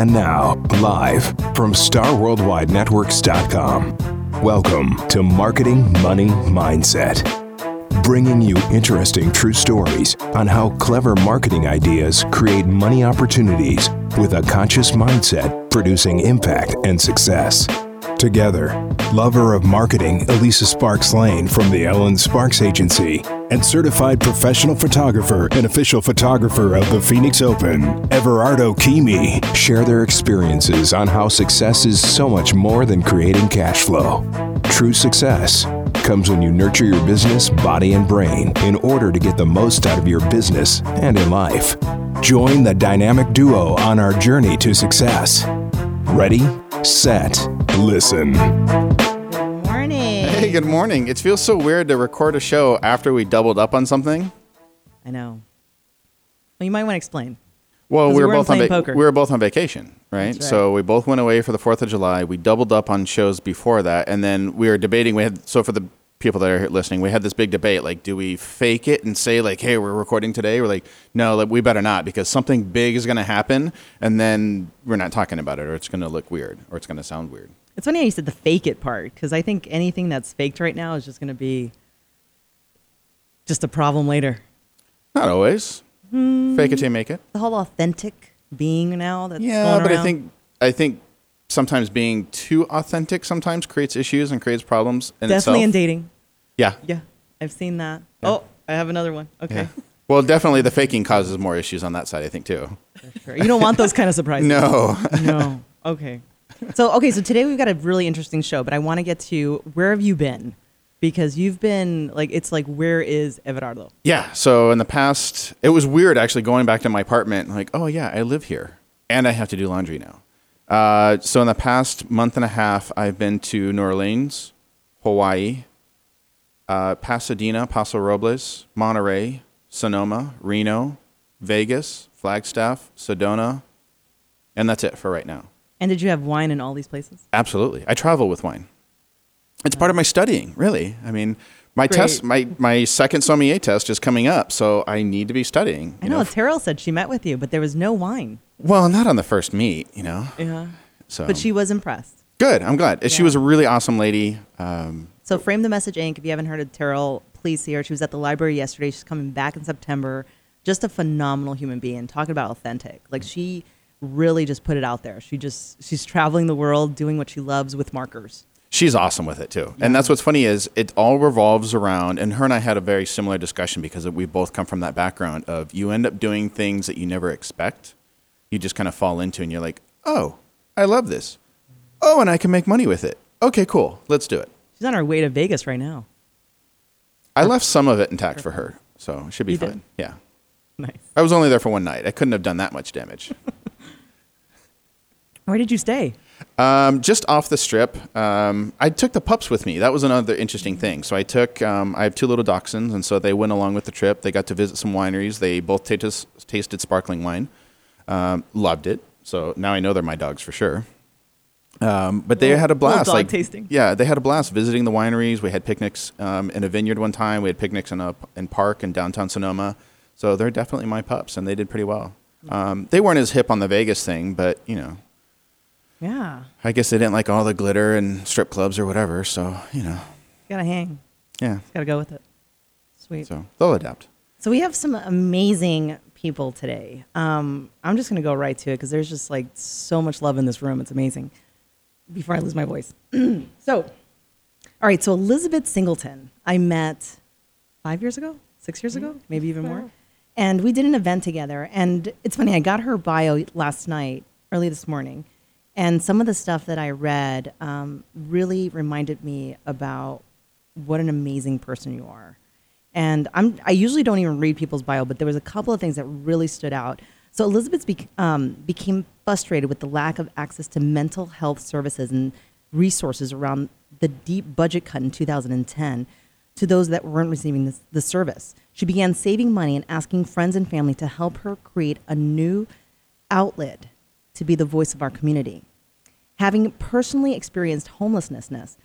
And now, live from StarWorldWideNetworks.com. Welcome to Marketing Money Mindset, bringing you interesting true stories on how clever marketing ideas create money opportunities with a conscious mindset producing impact and success. Together, lover of marketing Elisa Sparks Lane from the Elen Sparks Agency and certified professional photographer and official photographer of the Phoenix Open, Everardo Keeme, share their experiences on how success is so much more than creating cash flow. True success comes when you nurture your business, body, and brain in order to get the most out of your business and in life. Join the dynamic duo on our journey to success. Ready, set, listen. Good morning. Hey, good morning. It feels so weird to record a show after we doubled up on something. I know. Well, you might want to explain. Well, we we were weren't both on playing va- poker. we were both on vacation, right? Right. So we both went away for the Fourth of July. We doubled up on shows before that, and then we were debating. We had so for the people that are listening, we had this big debate. Like, do we fake it and say like, "Hey, we're recording today"? We're like, "No, like, we better not," because something big is going to happen, and then we're not talking about it, or it's going to look weird, or it's going to sound weird. It's funny how you said the fake it part because I think anything that's faked right now is just going to be just a problem later. Not always. Hmm. Fake it till you make it. The whole authentic being now that's Yeah, going but I think I think sometimes being too authentic sometimes creates issues and creates problems in definitely itself. in dating. Yeah. Yeah, I've seen that. Yeah. Oh, I have another one. Okay, Yeah. Well, definitely the faking causes more issues on that side, I think too. sure. You don't want those kind of surprises. No. no. Okay. So okay, so today we've got a really interesting show, but I want to get to where have you been? Because you've been like it's like where is Everardo? yeah. So in the past, it was weird actually going back to my apartment. Like, oh yeah, I live here, and I have to do laundry now. Uh, so in the past month and a half, I've been to New Orleans, Hawaii, uh, Pasadena, Paso Robles, Monterey, Sonoma, Reno, Vegas, Flagstaff, Sedona, and that's it for right now. And did you have wine in all these places? Absolutely. I travel with wine. It's part of my studying, really. I mean, my Great. test, my, my second sommelier test is coming up, so I need to be studying. I you know, Taryl said she met with you, but there was no wine. Well, not on the first meet, you know. Yeah. So, But she was impressed. good. I'm glad. She Yeah. was a really awesome lady. Um, So Frame the Message Ink. If you haven't heard of Taryl, please see her. She was at the library yesterday. She's coming back in September. Just a phenomenal human being. Talking about authentic. Like she really just put it out there. She just she's traveling the world doing what she loves with markers. she's awesome with it too. And that's what's funny is it all revolves around. And her and I had a very similar discussion because we both come from that background of you end up doing things that you never expect. You just kind of fall into, and you're like, oh, I love this. Oh, and I can make money with it. Okay, cool. Let's do it. She's on her way to Vegas right now. I left some of it intact for her, so it should be You did? fine. Yeah. Nice. I was only there for one night. I couldn't have done that much damage. Where did you stay? um, just off the strip, um, I took the pups with me. That was another interesting thing. So I took, um, I have two little dachshunds, and so they went along with the trip. They got to visit some wineries. They both tasted sparkling wine, um, loved it. So now I know they're my dogs for sure. Um, but they had a blast. like, tasting. Yeah, they had a blast visiting the wineries. We had picnics um, in a vineyard one time. We had picnics in a in park in downtown Sonoma. So they're definitely my pups, and they did pretty well. Um, they weren't as hip on the Vegas thing, but you know, Yeah. I guess they didn't like all the glitter and strip clubs or whatever. So you know, Gotta hang. yeah. Gotta go with it. Sweet. So they'll adapt. So we have some amazing people today. Um, I'm just going to go right to it because there's just like so much love in this room. It's amazing. Before I lose my voice. so, all right. So Elizabeth Singleton, I met five years ago, six years ago, maybe even more. And we did an event together. And it's funny, I got her bio last night, early this morning. And some of the stuff that I read um, really reminded me about what an amazing person you are. And I'm, I usually don't even read people's bio, but there was a couple of things that really stood out. So Elizabeth bec- um, became frustrated with the lack of access to mental health services and resources around the deep budget cut in 2010 to those that weren't receiving this, the service. She began saving money and asking friends and family to help her create a new outlet to be the voice of our community. Having personally experienced homelessness,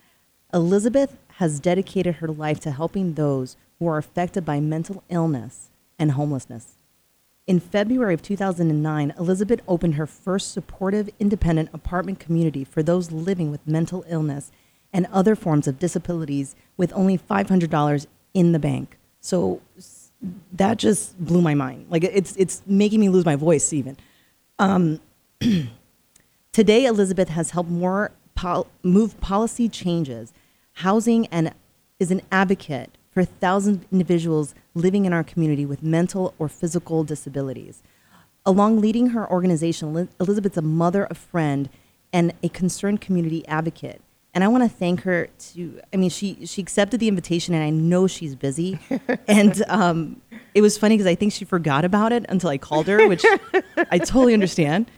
Elizabeth has dedicated her life to helping those who are affected by mental illness and homelessness. In February of 2009, Elizabeth opened her first supportive independent apartment community for those living with mental illness and other forms of disabilities with only $500 in the bank. So that just blew my mind. Like it's it's making me lose my voice even. Um, Today, Elizabeth has helped more pol- move policy changes, housing, and is an advocate for thousands of individuals living in our community with mental or physical disabilities. Along leading her organization, Elizabeth's a mother, a friend, and a concerned community advocate. And I want to thank her to, I mean, she, she accepted the invitation and I know she's busy. and um, it was funny because I think she forgot about it until I called her, which I totally understand.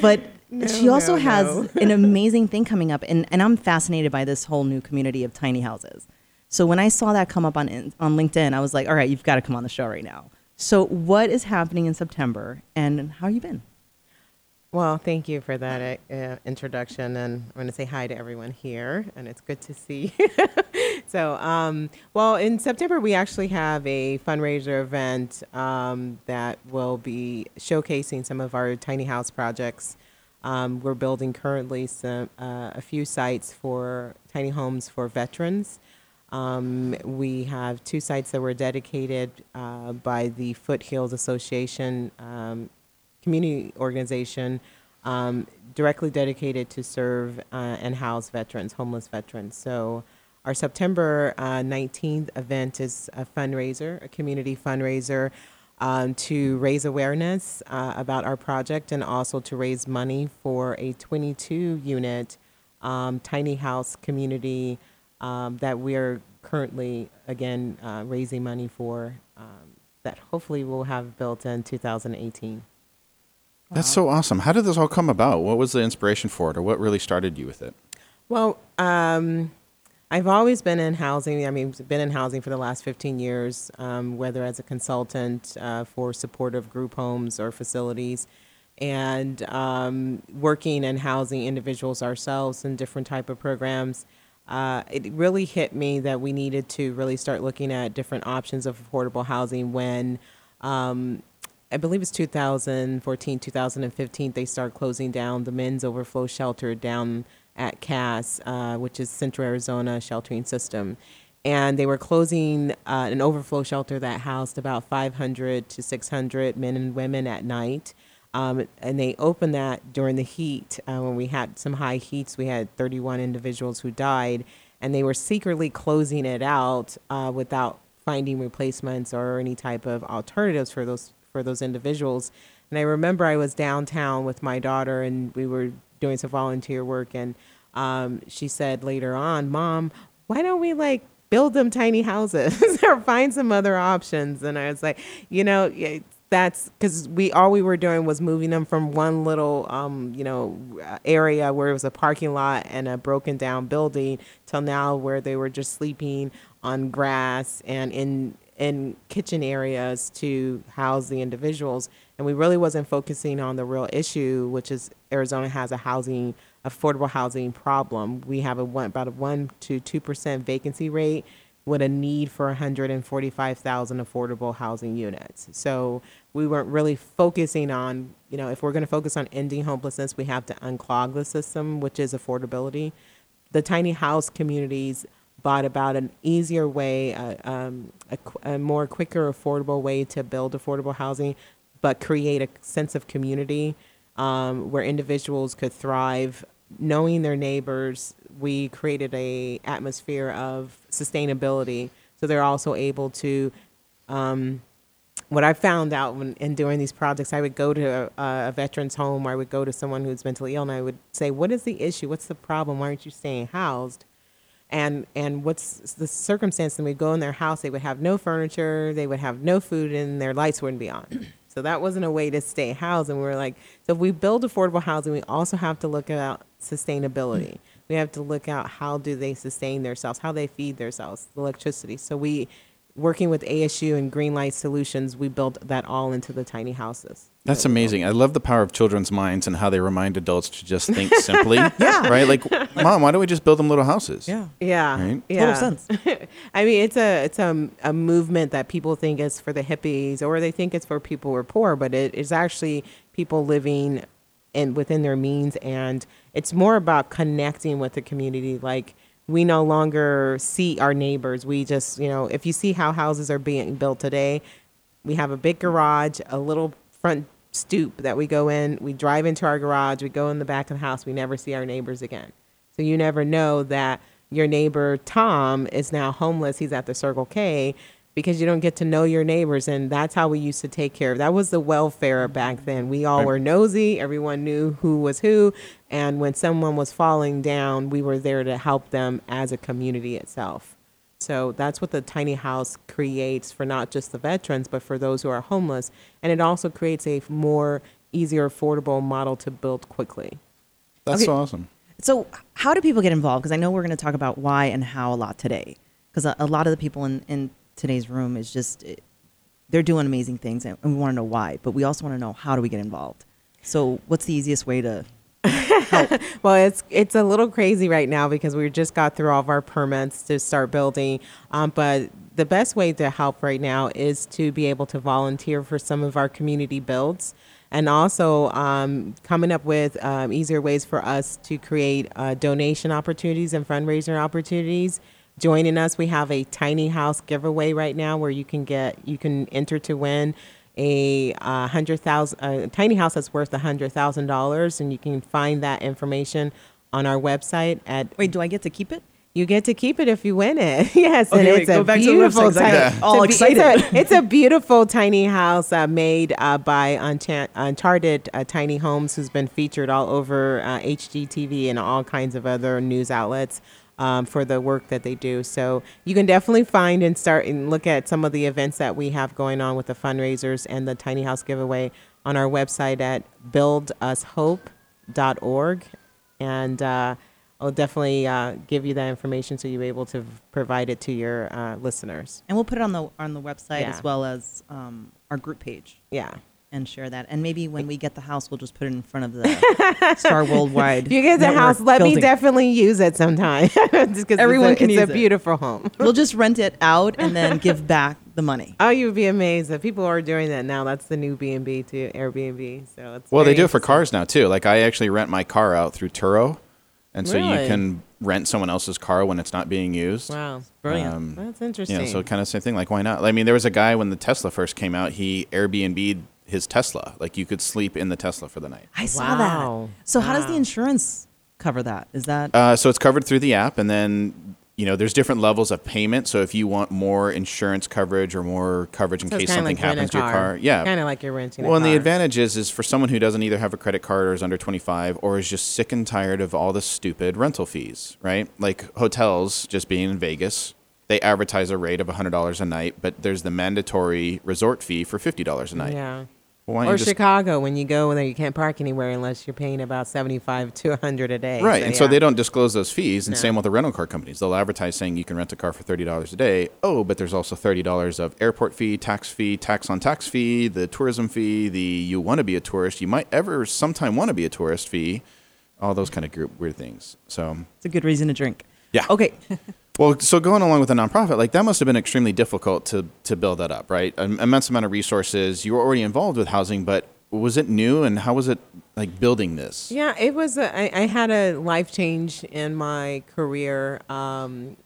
But she also no, has no. an amazing thing coming up. And, and I'm fascinated by this whole new community of tiny houses. So when I saw that come up on, on LinkedIn, I was like, all right, you've got to come on the show right now. So what is happening in September and how you been? Well, thank you for that uh, introduction, and I'm going to say hi to everyone here, and it's good to see. so, um, well, in September we actually have a fundraiser event um, that will be showcasing some of our tiny house projects. Um, we're building currently some uh, a few sites for tiny homes for veterans. Um, we have two sites that were dedicated uh, by the Foothills Association um, community organization um, directly dedicated to serve uh, and house veterans, homeless veterans. So, our September uh, 19th event is a fundraiser, a community fundraiser um, to raise awareness uh, about our project and also to raise money for a 22 unit um, tiny house community um, that we're currently, again, uh, raising money for um, that hopefully we'll have built in 2018. That's so awesome. How did this all come about? What was the inspiration for it, or what really started you with it? Well, um, I've always been in housing. I mean, been in housing for the last 15 years, um, whether as a consultant uh, for supportive group homes or facilities, and um, working and housing individuals ourselves in different type of programs. Uh, it really hit me that we needed to really start looking at different options of affordable housing when um, I believe it's 2014, 2015, they start closing down the men's overflow shelter down at CASS, uh, which is Central Arizona Sheltering System. And they were closing uh, an overflow shelter that housed about 500 to 600 men and women at night. Um, and they opened that during the heat uh, when we had some high heats. We had 31 individuals who died, and they were secretly closing it out uh, without finding replacements or any type of alternatives for those for those individuals. And I remember I was downtown with my daughter, and we were doing some volunteer work, and um, she said later on, "Mom, why don't we like build them tiny houses or find some other options?" And I was like, you know. That's because we all we were doing was moving them from one little um, you know area where it was a parking lot and a broken down building till now where they were just sleeping on grass and in in kitchen areas to house the individuals. And we really wasn't focusing on the real issue which is Arizona has a housing affordable housing problem. We have a one about a 1 to 2% vacancy rate with a need for 145,000 affordable housing units. So we weren't really focusing on, you know, if we're going to focus on ending homelessness, we have to unclog the system, which is affordability. The tiny house communities brought about an easier way, uh, um, a, a more quicker, affordable way to build affordable housing, but create a sense of community um, where individuals could thrive knowing their neighbors we created a atmosphere of sustainability so they're also able to um, what I found out when in doing these projects, I would go to a, a veteran's home or I would go to someone who's mentally ill and I would say, "What is the issue? What's the problem? Why aren't you staying housed?" And and what's the circumstance? And we'd go in their house, they would have no furniture, they would have no food, and their lights wouldn't be on. So that wasn't a way to stay housed. And we were like, so if we build affordable housing, we also have to look at sustainability. We have to look out how do they sustain themselves, how they feed themselves, the electricity. So we working with ASU and Greenlight Solutions, we built that all into the tiny houses. That's amazing. I love the power of children's minds and how they remind adults to just think simply. yeah. Right? Like, mom, why don't we just build them little houses? Yeah. Yeah, Right? yeah. Total sense. I mean, it's a it's a, a movement that people think is for the hippies, or they think it's for people who are poor, but it is actually people living in within their means, and it's more about connecting with the community. Like we no longer see our neighbors. We just, you know, if you see how houses are being built today, we have a big garage, a little front stoop that we go in. We drive into our garage. We go in the back of the house. We never see our neighbors again. So you never know that your neighbor Tom is now homeless. He's at the Circle K because you don't get to know your neighbors, and that's how we used to take care of. That was the welfare back then. We all were nosy. Everyone knew who was who, and when someone was falling down, we were there to help them as a community itself. So that's what the tiny house creates for not just the veterans, but for those who are homeless. And it also creates a more easier, affordable model to build quickly. That's Okay. awesome. So, how do people get involved? Because I know we're going to talk about why and how a lot today. Because a, a lot of the people in, in today's room is just, eh, they're doing amazing things and, and we want to know why. But we also want to know how do we get involved? So, what's the easiest way to. Well, it's it's a little crazy right now because we just got through all of our permits to start building. Um, but the best way to help right now is to be able to volunteer for some of our community builds, and also um, coming up with um, easier ways for us to create uh, donation opportunities and fundraiser opportunities. Joining us, we have a tiny house giveaway right now where you can get you can enter to win a uh, hundred thousand a tiny house that's worth a hundred thousand dollars, and you can find that information on our website. At Wait, do I get to keep it? you get to keep it if you win it. yes, and Okay, wait, it's go a back to the beautiful website 'cause tiny. got all it's a excited. It's a, it's a beautiful tiny house uh, made uh, by Uncha- Uncharted uh, Tiny Homes, who's been featured all over uh, HGTV and all kinds of other news outlets. Um, for the work that they do, so you can definitely find and start and look at some of the events that we have going on with the fundraisers and the tiny house giveaway on our website at buildushope.org, and uh, I'll definitely uh, give you that information so you're able to provide it to your uh, listeners. And we'll put it on the on the website Yeah. as well as um, our group page Yeah. And share that. And maybe when we get the house, we'll just put it in front of the Star Worldwide. You get the Network house, let me definitely use it sometime. Just 'cause Everyone it's a, can it's use a it. beautiful home. We'll just rent it out and then give back the money. Oh, you'd be amazed that people are doing that now. That's the new B and B to Airbnb. So it's Well, they do it for cars now too. Like I actually rent my car out through Turo, and so Really? you can rent someone else's car when it's not being used. Wow, Brilliant. Um, that's you interesting. know, so kind of same thing. Like, why not? I mean, there was a guy when the Tesla first came out. He Airbnb'd his Tesla. Like, you could sleep in the Tesla for the night. I saw Wow. that. So how does the insurance cover that? Is that Uh, so it's covered through the app, and then you know there's different levels of payment. So if you want more insurance coverage or more coverage in So it's case kinda something like rent a happens to your car, yeah, kind of like you're renting. Well, a and the car. advantage is, is for someone who doesn't either have a credit card or is under 25 or is just sick and tired of all the stupid rental fees, right? Like hotels, just being in Vegas, they advertise a rate of $100 a night, but there's the mandatory resort fee for $50 a night. Yeah. Well, Or you just- Chicago, when you go there, you can't park anywhere unless you're paying about seventy-five to a hundred a day. Right, and so they don't disclose those fees. And No. same with the rental car companies; they'll advertise saying you can rent a car for thirty dollars a day. Oh, but there's also thirty dollars of airport fee, tax fee, tax on tax fee, the tourism fee, the you want to be a tourist, you might ever sometime want to be a tourist fee, all those kind of group weird things. So it's a good reason to drink? Yeah. Okay. Well, so going along with a nonprofit, like that must have been extremely difficult to to build that up, right? An immense amount of resources. You were already involved with housing, but was it new, and how was it like building this? Yeah, it was. A, I, I had a life change in my career um,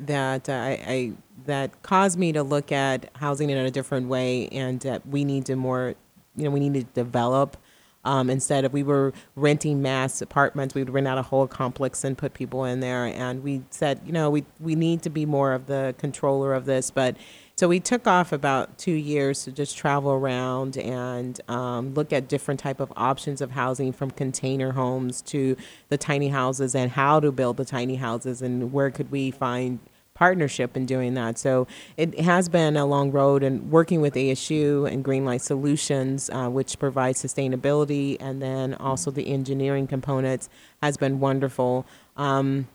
that I, I that caused me to look at housing in a different way, and that we need to more, you know, we need to develop. Um, instead of we were renting mass apartments, we would rent out a whole complex and put people in there. And we said, you know, we we need to be more of the controller of this. But so we took off about two years to just travel around and um, look at different type of options of housing, from container homes to the tiny houses, and how to build the tiny houses, and where could we find partnership in doing that. So it has been a long road, and working with ASU and Greenlight Solutions, uh, which provides sustainability and then also the engineering components, has been wonderful. Um,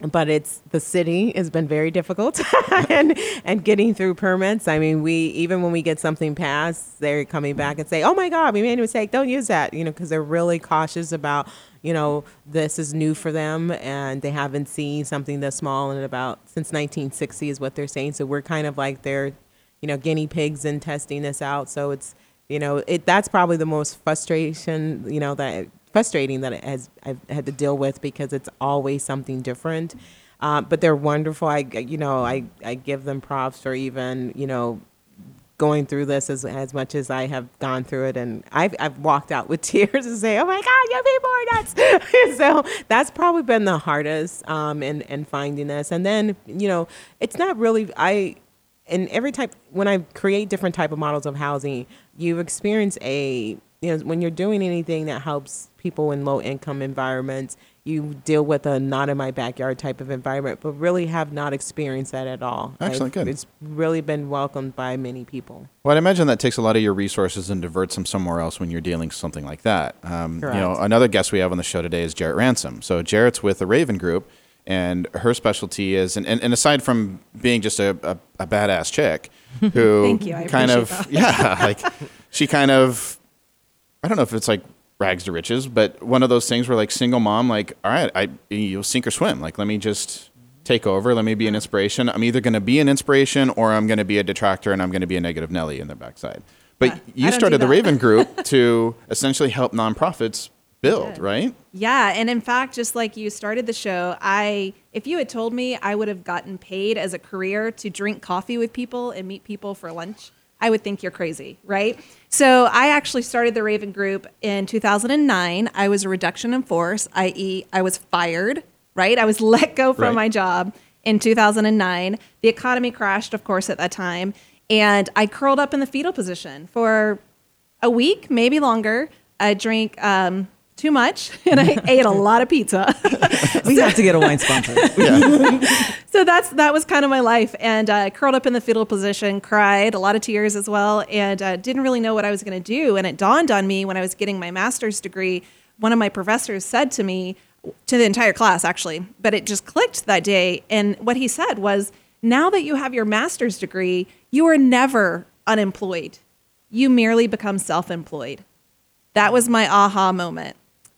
but it's the city has been very difficult and and getting through permits. I mean, we even when we get something passed, they're coming back and say, "Oh my God, we made a mistake. Don't use that." You know, because they're really cautious about you know this is new for them and they haven't seen something this small in about since 1960 is what they're saying. So we're kind of like their you know guinea pigs in testing this out. So it's you know it that's probably the most frustration you know that frustrating that it has I've had to deal with because it's always something different. Uh, but they're wonderful. I you know I I give them props for even you know going through this as as much as I have gone through it, and I've I've walked out with tears and say, "Oh my God, you people are nuts!" so that's probably been the hardest um, in in finding this. And then you know, it's not really I. And every type when I create different type of models of housing, you experience a you know when you're doing anything that helps people in low income environments you deal with a not in my backyard type of environment, but really have not experienced that at all. Excellent, I've- good. It's really been welcomed by many people. Well, I'd imagine that takes a lot of your resources and diverts them somewhere else when you're dealing with something like that. Um, you know, another guest we have on the show today is Jarrett Ransom. So Jarrett's with the Raven Group, and her specialty is, and, and, and aside from being just a, a, a badass chick, who Thank you, I kind of, yeah, like she kind of, I don't know if it's like rags to riches, but one of those things where like single mom, like, all right, I you'll sink or swim. Like, let me just take over. Let me be an inspiration. I'm either going to be an inspiration or I'm going to be a detractor and I'm going to be a negative Nelly in the backside. But Yeah, you started the. Raven Group to essentially help nonprofits build, right? Yeah, and in fact, just like you started the show, I if you had told me I would have gotten paid as a career to drink coffee with people and meet people for lunch, I would think you're crazy, right? So I actually started the Raven Group in 2009. I was a reduction in force, i.e., I was fired, right? I was let go from Right. my job in 2009. The economy crashed, of course, at that time, and I curled up in the fetal position for a week, maybe longer. I drank um, too much and I ate a lot of pizza. We have to get a wine sponsor. so that's that was kind of my life. And uh, I curled up in the fetal position, cried, a lot of tears as well, and uh, didn't really know what I was going to do. And it dawned on me when I was getting my master's degree. One of my professors said to me, to the entire class actually, but it just clicked that day. And what he said was, "Now that you have your master's degree, you are never unemployed. You merely become self-employed." That was my aha moment.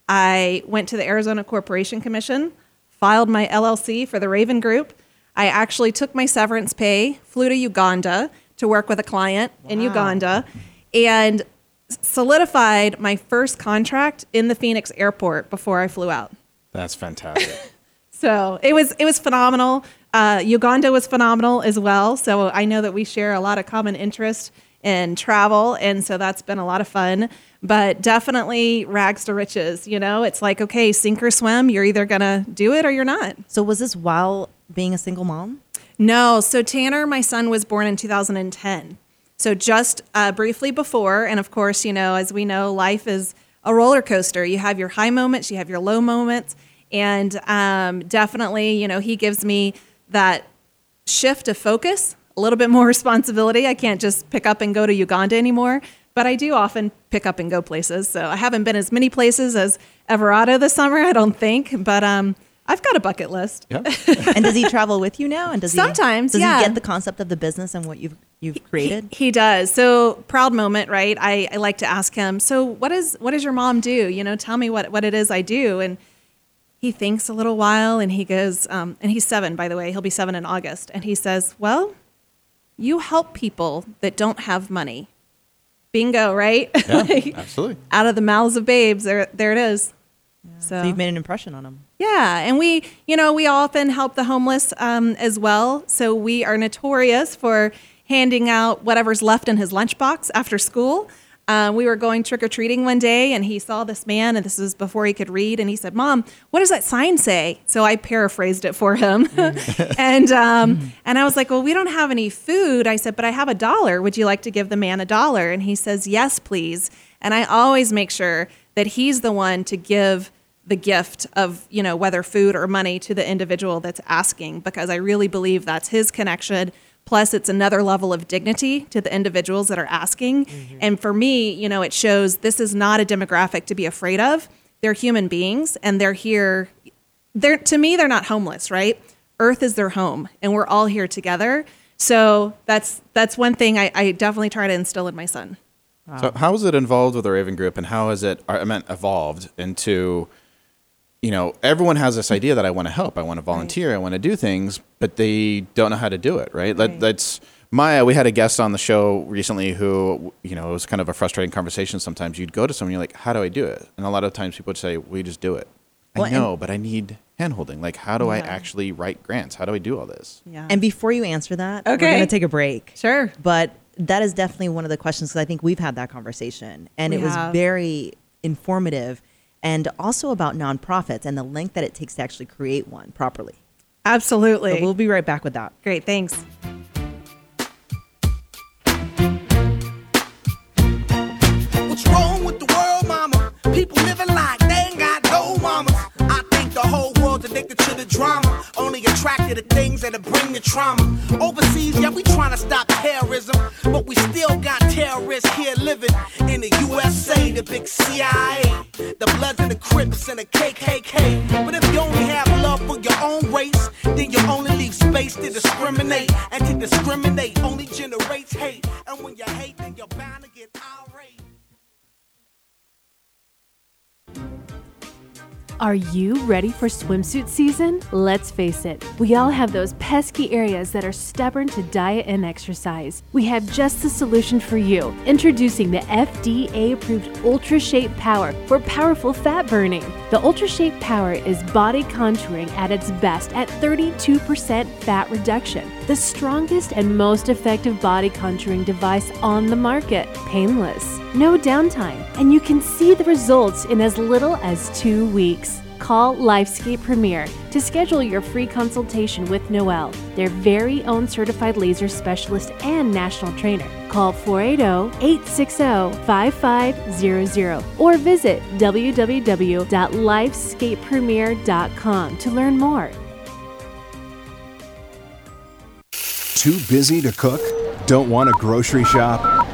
I went to the Arizona Corporation Commission, filed my LLC for the Raven Group. I actually took my severance pay, flew to Uganda to work with a client in Uganda, and solidified my first contract in the Phoenix airport before I flew out. That's fantastic. So it was it was phenomenal. Uh, Uganda was phenomenal as well. So I know that we share a lot of common interest in travel, and so that's been a lot of fun. But definitely rags to riches. You know, it's like okay, sink or swim. You're either gonna do it or you're not. So was this while being a single mom? No. So Tanner, my son, was born in 2010. So just uh, briefly before, and of course, you know, as we know, life is a roller coaster. You have your high moments, you have your low moments, and um, definitely, you know, he gives me that shift of focus, a little bit more responsibility. I can't just pick up and go to Uganda anymore, but I do often pick up and go places. So I haven't been as many places as Everardo this summer, I don't think, but um, I've got a bucket list. yep. and does he travel with you now? And does Sometimes, he, does yeah. he get the concept of the business and what you've you've created? He, he does. So proud moment, right? I, I like to ask him. So what is what does your mom do? You know, tell me what what it is I do. And he thinks a little while, and he goes, um, and he's seven, by the way. He'll be seven in August, and he says, "Well, you help people that don't have money." Bingo, right? Yeah, Like, absolutely. out of the mouths of babes, there there it is. so you've made an impression on him. Yeah, and we, you know, we often help the homeless um, as well. So we are notorious for handing out whatever's left in his lunchbox after school. Uh, we were going trick or treating one day, and he saw this man, and this was before he could read, and he said, "Mom, what does that sign say?" So I paraphrased it for him, and um, and I was like, "Well, we don't have any food." I said, "But I have a dollar. Would you like to give the man a dollar?" And he says, "Yes, please." And I always make sure that he's the one to give the gift of you know whether food or money to the individual that's asking because i really believe that's his connection plus it's another level of dignity to the individuals that are asking mm-hmm. and for me you know it shows this is not a demographic to be afraid of they're human beings and they're here they're to me they're not homeless, right? Earth is their home, and we're all here together. So that's that's one thing I, I definitely try to instill in my son. So how is it involved with the Raven Group, and how has it, I meant, evolved into, you know, everyone has this idea that I want to help, I want to volunteer, I want to do things, but they don't know how to do it, right? That, that's Maya. We had a guest on the show recently who, you know, it was kind of a frustrating conversation. Sometimes you'd go to someone, you're like, how do I do it? And a lot of times people would say, we just do it. Well, I and- know, but I need handholding. Like, how do I actually write grants? How do I do all this? Yeah. And before you answer that, we're Okay. going to take a break. Sure. But that is definitely one of the questions because I think we've had that conversation and We it was very informative and also about nonprofits and the length that it takes to actually create one properly. Absolutely. So we'll be right back with that. Great, thanks. What's wrong with the world, mama? People living like they ain't got no mamas. I think the whole world's addicted to the drama. Only attracted to things that'll bring the trauma. Overseas, yeah, we trying to stop terrorism. But we still got terrorists here living in the USA, the big CIA. The Bloods and the Crips and the KKK. But if you only have love for your own race, then you only leave space to discriminate. And to discriminate only generates hate. And when you hate, then you're bound to get irate. Are you ready for swimsuit season? Let's face it, we all have those pesky areas that are stubborn to diet and exercise. We have just the solution for you. Introducing the FDA approved Ultra Shape Power for powerful fat burning. The Ultra Shape Power is body contouring at its best at 32% fat reduction. The strongest and most effective body contouring device on the market. Painless, no downtime, and you can see the results in as little as two weeks. Call Lifescape Premier to schedule your free consultation with Noel, their very own certified laser specialist and national trainer. Call 480 860 5500 or visit www.lifescapepremier.com to learn more. Too busy to cook? Don't want to grocery shop?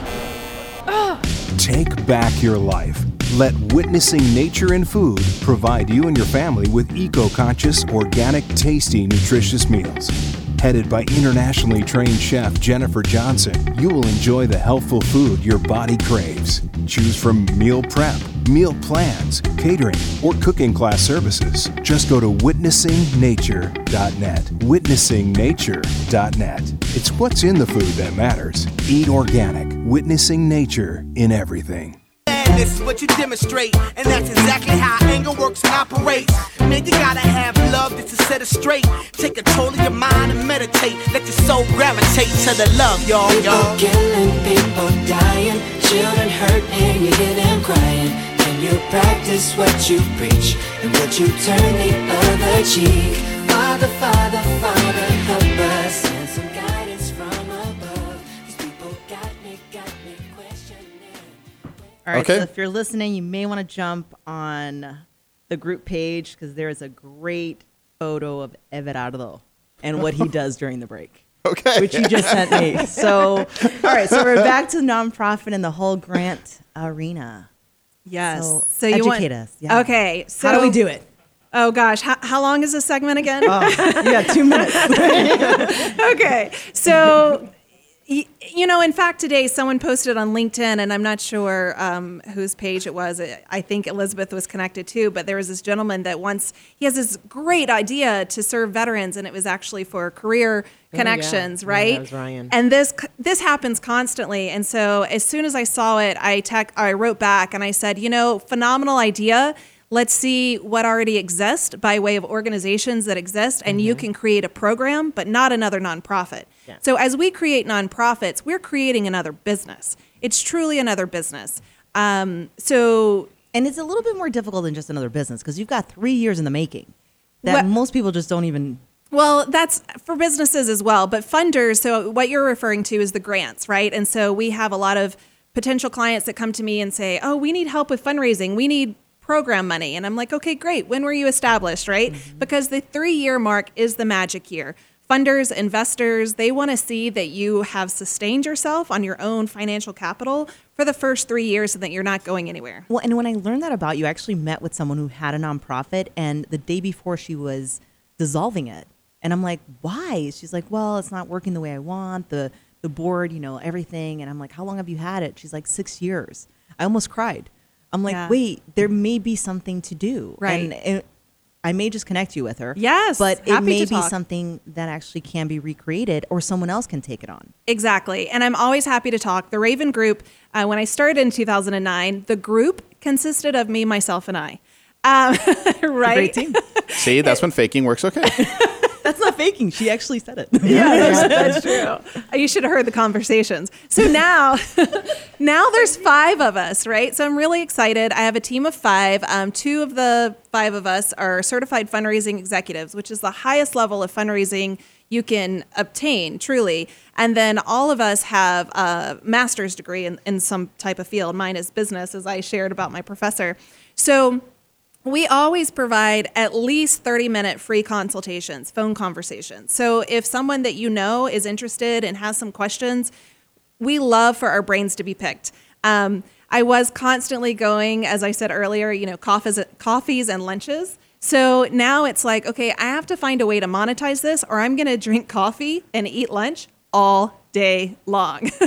Take back your life. Let Witnessing Nature and Food provide you and your family with eco conscious, organic, tasty, nutritious meals. Headed by internationally trained chef Jennifer Johnson, you will enjoy the healthful food your body craves. Choose from meal prep, meal plans, catering, or cooking class services. Just go to witnessingnature.net. Witnessingnature.net. It's what's in the food that matters. Eat organic, witnessing nature in everything. This is what you demonstrate, and that's exactly how anger works and operates. Man, you gotta have love just to set it straight. Take control of your mind and meditate. Let your soul gravitate to the love, y'all, People y'all. killing, people dying, children hurt and you hear them crying. Can you practice what you preach and would you turn the other cheek? Father, Father, Father, All right. Okay. So if you're listening, you may want to jump on the group page because there is a great photo of Everardo and what he does during the break. Okay. Which you just sent me. So, all right. So we're back to nonprofit and the whole grant arena. Yes. So, you educate us. Yeah. Okay. So How do we do it? Oh gosh, how, how long is this segment again? Oh, you got two minutes. okay. So, y- you know, in fact, today someone posted on LinkedIn, and I'm not sure um, whose page it was. I think Elizabeth was connected too, but there was this gentleman that once he has this great idea to serve veterans, and it was actually for career connections, Oh, Yeah, right? that was Ryan. And this this happens constantly. And so as soon as I saw it, I tech I wrote back and I said, you know, phenomenal idea. Let's see what already exists by way of organizations that exist, and you can create a program, but not another nonprofit. Yeah. So as we create nonprofits, we're creating another business. It's truly another business. Um, so and it's a little bit more difficult than just another business because you've got three years in the making that What- most people just don't even. Well, that's for businesses as well, but funders. So, what you're referring to is the grants, right? And so, we have a lot of potential clients that come to me and say, Oh, we need help with fundraising. We need program money. And I'm like, Okay, great. When were you established, right? Mm-hmm. Because the three year mark is the magic year. funders, investors, they want to see that you have sustained yourself on your own financial capital for the first three years and that you're not going anywhere. Well, and when I learned that about you, I actually met with someone who had a nonprofit, and the day before she was dissolving it, and I'm like, why? She's like, well, it's not working the way I want. The the board, you know, everything. And I'm like, how long have you had it? She's like, six years. I almost cried. I'm like, Yeah. wait, there may be something to do, Right. And it, I may just connect you with her. Yes, but it happy may to be talk. something that actually can be recreated, or someone else can take it on. Exactly. And I'm always happy to talk. The Raven Group, uh, when I started in 2009, the group consisted of me, myself, and I. Um, right? Great team. See, that's when faking works okay. That's not faking. She actually said it. Yeah, that's, that's true. You should have heard the conversations. So now, now there's five of us, right? So I'm really excited. I have a team of five. Um, two of the five of us are certified fundraising executives, which is the highest level of fundraising you can obtain, truly. And then all of us have a master's degree in, in some type of field. Mine is business, as I shared about my professor. So we always provide at least 30 minute free consultations, phone conversations. So if someone that you know is interested and has some questions, we love for our brains to be picked. Um, I was constantly going, as I said earlier, you know, coffees, coffees and lunches. So now it's like, okay, I have to find a way to monetize this, or I'm going to drink coffee and eat lunch all day long. so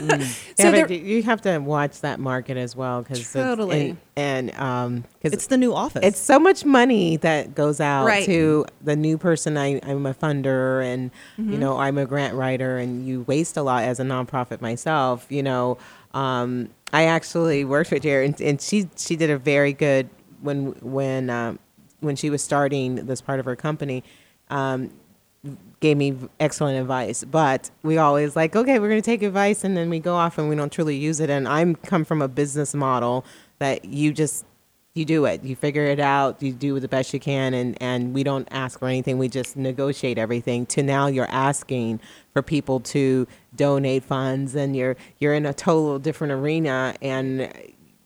yeah, but you have to watch that market as well because Totally. and, and um because It's the new office. it's so much money that goes out Right. to the new person. I, I'm a funder and, Mm-hmm. you know, I'm a grant writer and you waste a lot as a nonprofit myself, you know. Um, I actually worked with her and, and she, she did a very good when, when, um, when she was starting this part of her company, um, gave me excellent advice. But we always like, okay, we're going to take advice and then we go off and we don't truly use it. And I'm come from a business model that you just you do it. You figure it out. You do the best you can, and and we don't ask for anything. We just negotiate everything. To now, you're asking for people to donate funds, and you're you're in a total different arena. And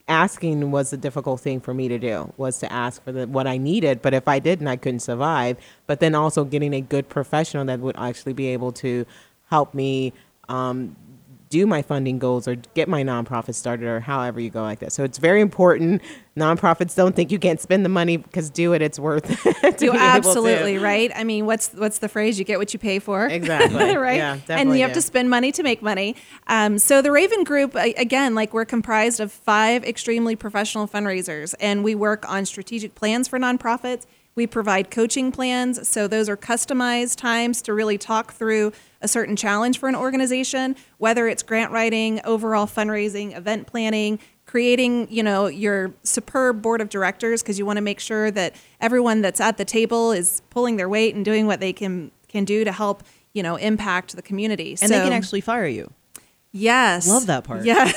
asking was the difficult thing for me to do. Was to ask for the what I needed, but if I didn't, I couldn't survive. But then also getting a good professional that would actually be able to help me. Um, do my funding goals or get my nonprofit started or however you go like that. So it's very important. Nonprofits don't think you can't spend the money because do it. It's worth it. to You to. absolutely right. I mean, what's what's the phrase? You get what you pay for. Exactly. right. Yeah, and you have do. to spend money to make money. Um, so the Raven Group, again, like we're comprised of five extremely professional fundraisers, and we work on strategic plans for nonprofits. We provide coaching plans, so those are customized times to really talk through a certain challenge for an organization, whether it's grant writing, overall fundraising, event planning, creating you know your superb board of directors because you want to make sure that everyone that's at the table is pulling their weight and doing what they can can do to help you know impact the community. And they can actually fire you. yes. Love that part. yeah.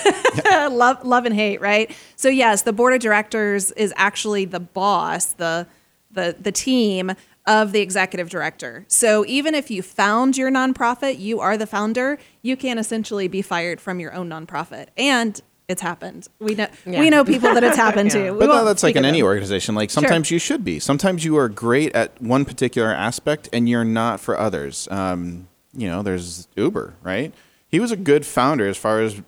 Love love and hate right? So yes the board of directors is actually the boss the the the team of the executive director so even if you found your nonprofit you are the founder you can essentially be fired from your own nonprofit and it's happened we know Yeah. we know people that it's happened Yeah. to We But no, that's like in any them. organization. Like sometimes you should be. Sometimes you are great at one particular aspect and you're not for others. Um, you know, there's Uber, right? He was a good founder as far as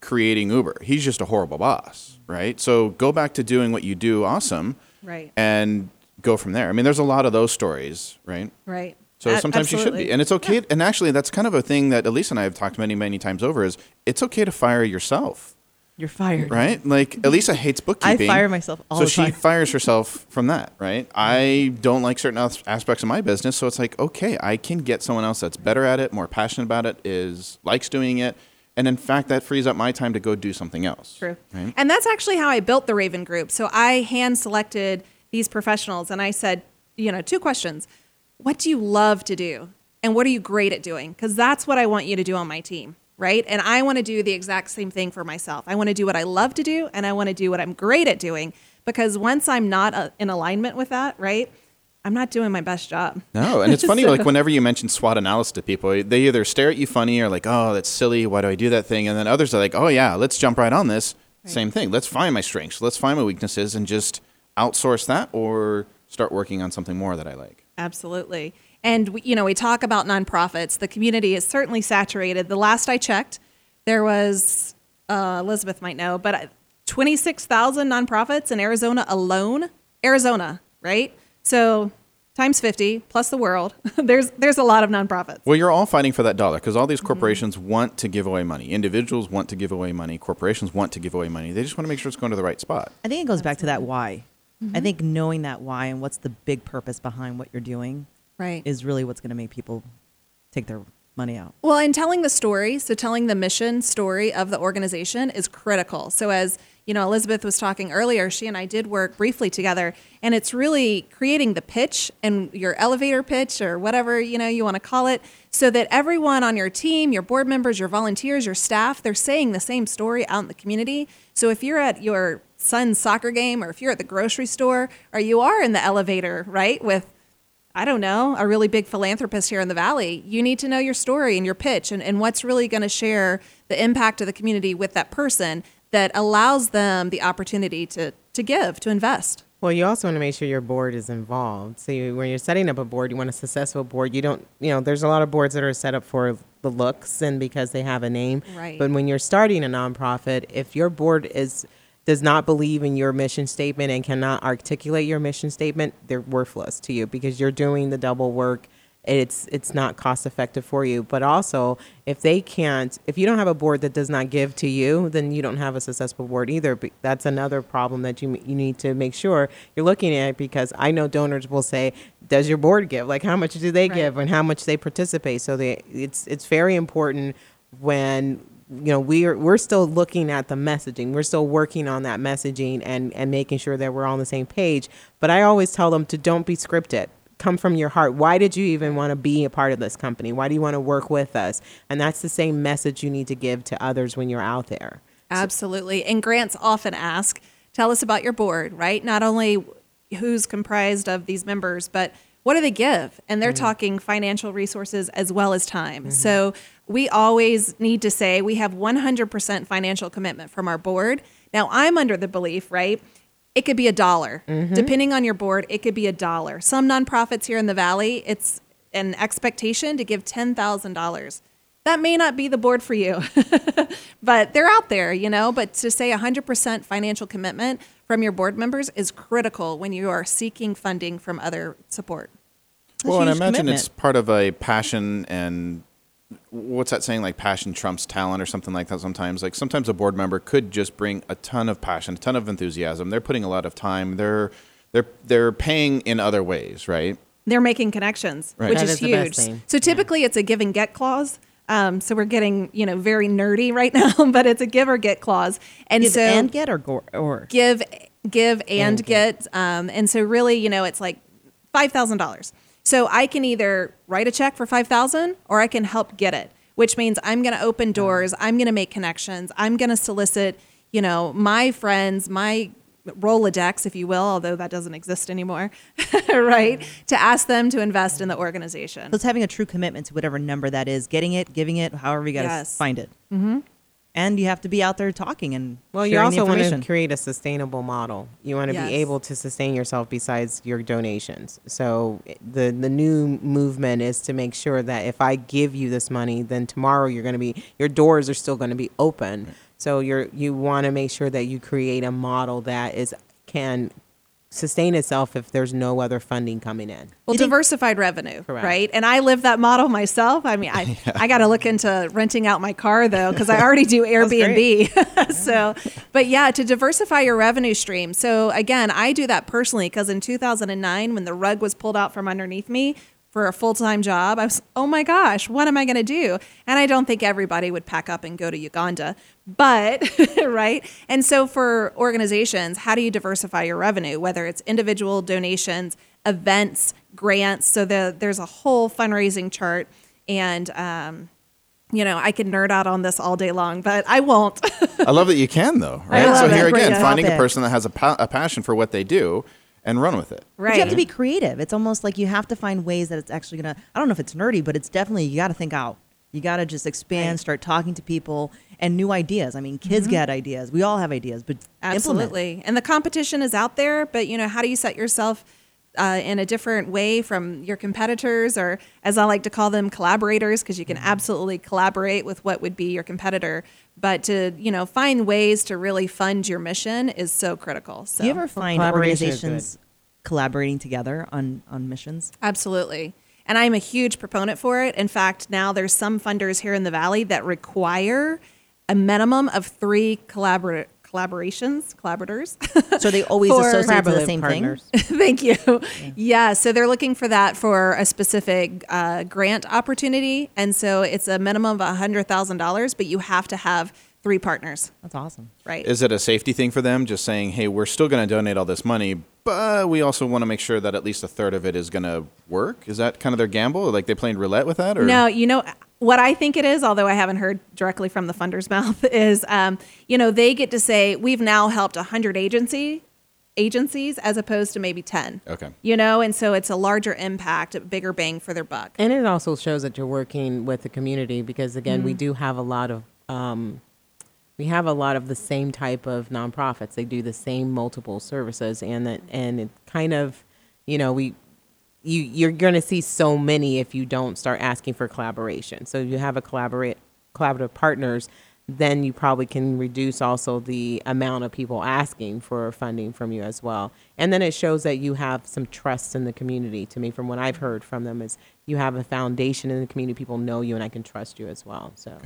creating Uber. He's just a horrible boss, right? So go back to doing what you do awesome Right. and go from there. I mean, there's a lot of those stories, right? right So A- sometimes you should be. And it's okay. And actually, that's kind of a thing that Elisa and I have talked many, many times over is it's okay to fire yourself. You're fired. Right? Like Elisa hates bookkeeping. I fire myself all so the she fires herself from that, right? I don't like certain aspects of my business, so it's like, okay, I can get someone else that's better at it, more passionate about it, is likes doing it, and in fact, that frees up my time to go do something else. True. Right? And that's actually how I built the Raven Group. So I hand selected these professionals and I said, you know, two questions. What do you love to do? And what are you great at doing? Because that's what I want you to do on my team, right? And I want to do the exact same thing for myself. I want to do what I love to do and I want to do what I'm great at doing. Because once I'm not uh, in alignment with that, right, I'm not doing my best job. No, and it's funny. So- Like whenever you mention SWOT analysis to people, they either stare at you funny or like, "Oh, that's silly. Why do I do that thing?" And then others are like, "Oh yeah, let's jump right on this." Same thing. Let's find my strengths. Let's find my weaknesses and just outsource that or start working on something more that I like. Absolutely. And we, you know, we talk about nonprofits. The community is certainly saturated. The last I checked, there was uh, Elizabeth might know, but uh, 26,000 nonprofits in Arizona alone. Arizona, right? So times 50 plus the world. there's there's a lot of nonprofits. Well, you're all fighting for that dollar because all these corporations want to give away money. Individuals want to give away money. Corporations want to give away money. They just want to make sure it's going to the right spot. I think it goes back to that why. I mm-hmm. think knowing that why and what's the big purpose behind what you're doing Right. is really what's going to make people take their money out. Well, and telling the story, so telling the mission story of the organization is critical. So as you know, Elizabeth was talking earlier, she and I did work briefly together, and it's really creating the pitch and your elevator pitch or whatever, you know, you want to call it, so that everyone on your team, your board members, your volunteers, your staff, they're saying the same story out in the community. So if you're at your son's soccer game or if you're at the grocery store or you are in the elevator, right, with I don't know, a really big philanthropist here in the Valley, you need to know your story and your pitch and, and what's really going to share the impact of the community with that person that allows them the opportunity to, to give, to invest. Well, you also want to make sure your board is involved. So you, when you're setting up a board, you want a successful board. You don't, you know, there's a lot of boards that are set up for the looks and because they have a name. Right. But when you're starting a nonprofit, if your board is does not believe in your mission statement and cannot articulate your mission statement, they're worthless to you because you're doing the double work. It's it's not cost effective for you. But also, if they can't, if you don't have a board that does not give to you, then you don't have a successful board either. But that's another problem that you you need to make sure you're looking at because I know donors will say, "Does your board give? Like how much do they give and how much they participate?" So they it's it's very important when you know we're we're still looking at the messaging. We're still working on that messaging and and making sure that we're on the same page. But i always tell them to don't be scripted. Come from your heart. Why did you even want to be a part of this company? Why do you want to work with us? And that's the same message you need to give to others when you're out there. Absolutely. And grants often ask, tell us about your board, right? Not only who's comprised of these members, but what do they give? And they're mm-hmm. talking financial resources as well as time. Mm-hmm. So we always need to say we have 100% financial commitment from our board. Now, I'm under the belief, right? It could be a dollar. Mm-hmm. Depending on your board, it could be a dollar. Some nonprofits here in the Valley, it's an expectation to give $10,000 that may not be the board for you, but they're out there, you know. But to say 100% financial commitment from your board members is critical when you are seeking funding from other support. a well, and I imagine commitment. it's part of a passion and what's that saying? Like passion trumps talent or something like that. Sometimes, like sometimes a board member could just bring a ton of passion, a ton of enthusiasm. They're putting a lot of time. They're they're they're paying in other ways, right? They're making connections, Right. which That is is the best huge. thing. So typically, it's a give and get clause. Um, so we're getting you know very nerdy right now, but it's a give or get clause. And Give so and get or go, or? Give give and get. um, and so really you know it's like five thousand dollars. So i can either write a check for five thousand or i can help get it which means i'm going to open doors i'm going to make connections i'm going to solicit you know my friends my rolodex if you will although that doesn't exist anymore right to ask them to invest in the organization So it's having a true commitment to whatever number that is, getting it, giving it, however you got to Yes. find it. Mm-hmm. And you have to be out there talking and Well, you sharing also want information. to create a sustainable model. You want to Yes. be able to sustain yourself besides your donations. So the the new movement is to make sure that if I give you this money, then tomorrow you're going to be your doors are still going to be open. So you're you want to make sure that you create a model that is can sustain itself if there's no other funding coming in. Well, diversified revenue, Correct. right? And I live that model myself. I mean, I I got to look into renting out my car though because I already do Airbnb. so, but yeah, to diversify your revenue stream. So again, I do that personally because in 2009, when the rug was pulled out from underneath me for a full time job, I was, oh my gosh, what am I going to do? And I don't think everybody would pack up and go to Uganda, but right. And so for organizations, how do you diversify your revenue? Whether it's individual donations, events, grants. So the, there's a whole fundraising chart, and um, you know I could nerd out on this all day long, but I won't. I love that you can though, right? so here again, finding a person that has a, pa- a passion for what they do and run with it. But you have to be creative. It's almost like you have to find ways that it's actually gonna. I don't know if it's nerdy, but it's definitely you got to think out. You got to just expand, start talking to people, and new ideas. I mean, kids get ideas. We all have ideas, but implement. Absolutely. And the competition is out there, but you know, how do you set yourself uh, in a different way from your competitors, or as I like to call them, collaborators, because you can absolutely collaborate with what would be your competitor. But to you know find ways to really fund your mission is so critical. So Do you ever find collaboration is organizations collaborating together on on missions? Absolutely. And I'm a huge proponent for it. In fact, now there's some funders here in the Valley that require a minimum of three collabor- collaborations, collaborators. So they always For- associate to the same partners. thing. Thank you. Yeah, so they're looking for that for a specific uh, grant opportunity. And so it's a minimum of $100,000, but you have to have three partners, That's awesome. right? Is it a safety thing for them, just saying, "Hey, we're still going to donate all this money, but we also want to make sure that at least a third of it is going to work"? Is that kind of their gamble? Like they playing roulette with that, or No, you know what I think it is, although I haven't heard directly from the funder's mouth, is um, you know they get to say we've now helped hundred agency agencies as opposed to maybe ten. Okay. You know, and so it's a larger impact, a bigger bang for their buck. And it also shows that you're working with the community because again, we do have a lot of um, we have a lot of the same type of nonprofits. They do the same multiple services, and that and it kind of, you know, we you you're going to see so many if you don't start asking for collaboration. So if you have a collaborate collaborative partners, then you probably can reduce also the amount of people asking for funding from you as well. And then it shows that you have some trust in the community. To me, from what I've heard from them, is you have a foundation in the community. People know you, and I can trust you as well. So.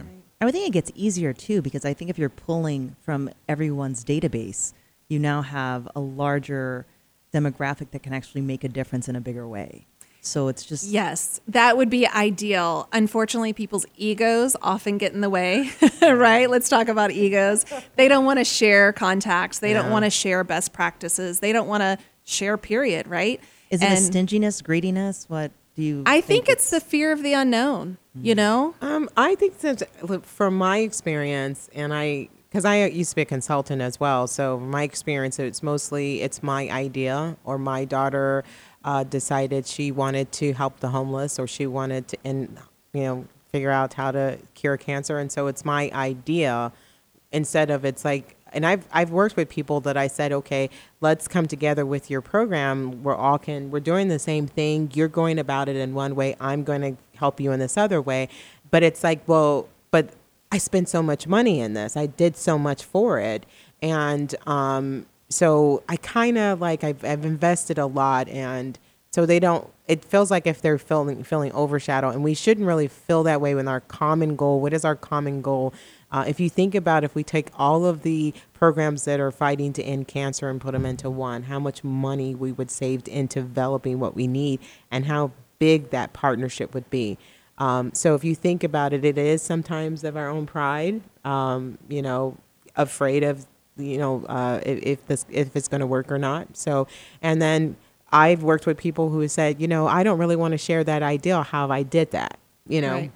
I would think it gets easier too because I think if you're pulling from everyone's database, you now have a larger demographic that can actually make a difference in a bigger way. So it's just Yes, that would be ideal. Unfortunately, people's egos often get in the way, right? Let's talk about egos. They don't want to share contacts. They don't want to share best practices. They don't want to share, period, right? Is it a stinginess, greediness? What do you? I think it's the fear of the unknown, you know? Um, I think since look, from my experience, and I because I used to be a consultant as well, so my experience it's mostly it's my idea or my daughter uh, decided she wanted to help the homeless or she wanted to and you know figure out how to cure cancer, and so it's my idea instead of it's like and I've I've worked with people that I said, okay, let's come together with your program. We're all can we're doing the same thing. You're going about it in one way. I'm going to help you in this other way. But it's like, well, but I spent so much money in this. I did so much for it, and um, so I kind of like I've I've invested a lot, and so they don't. It feels like if they're feeling feeling overshadowed, and we shouldn't really feel that way with our common goal. What is our common goal? Uh, if you think about if we take all of the programs that are fighting to end cancer and put them into one, how much money we would save in developing what we need, and how big that partnership would be. Um, so if you think about it, it is sometimes of our own pride, um, you know, afraid of, you know, uh, if, if this if it's going to work or not. So, and then I've worked with people who said, you know, I don't really want to share that idea how I did that, you know. Right.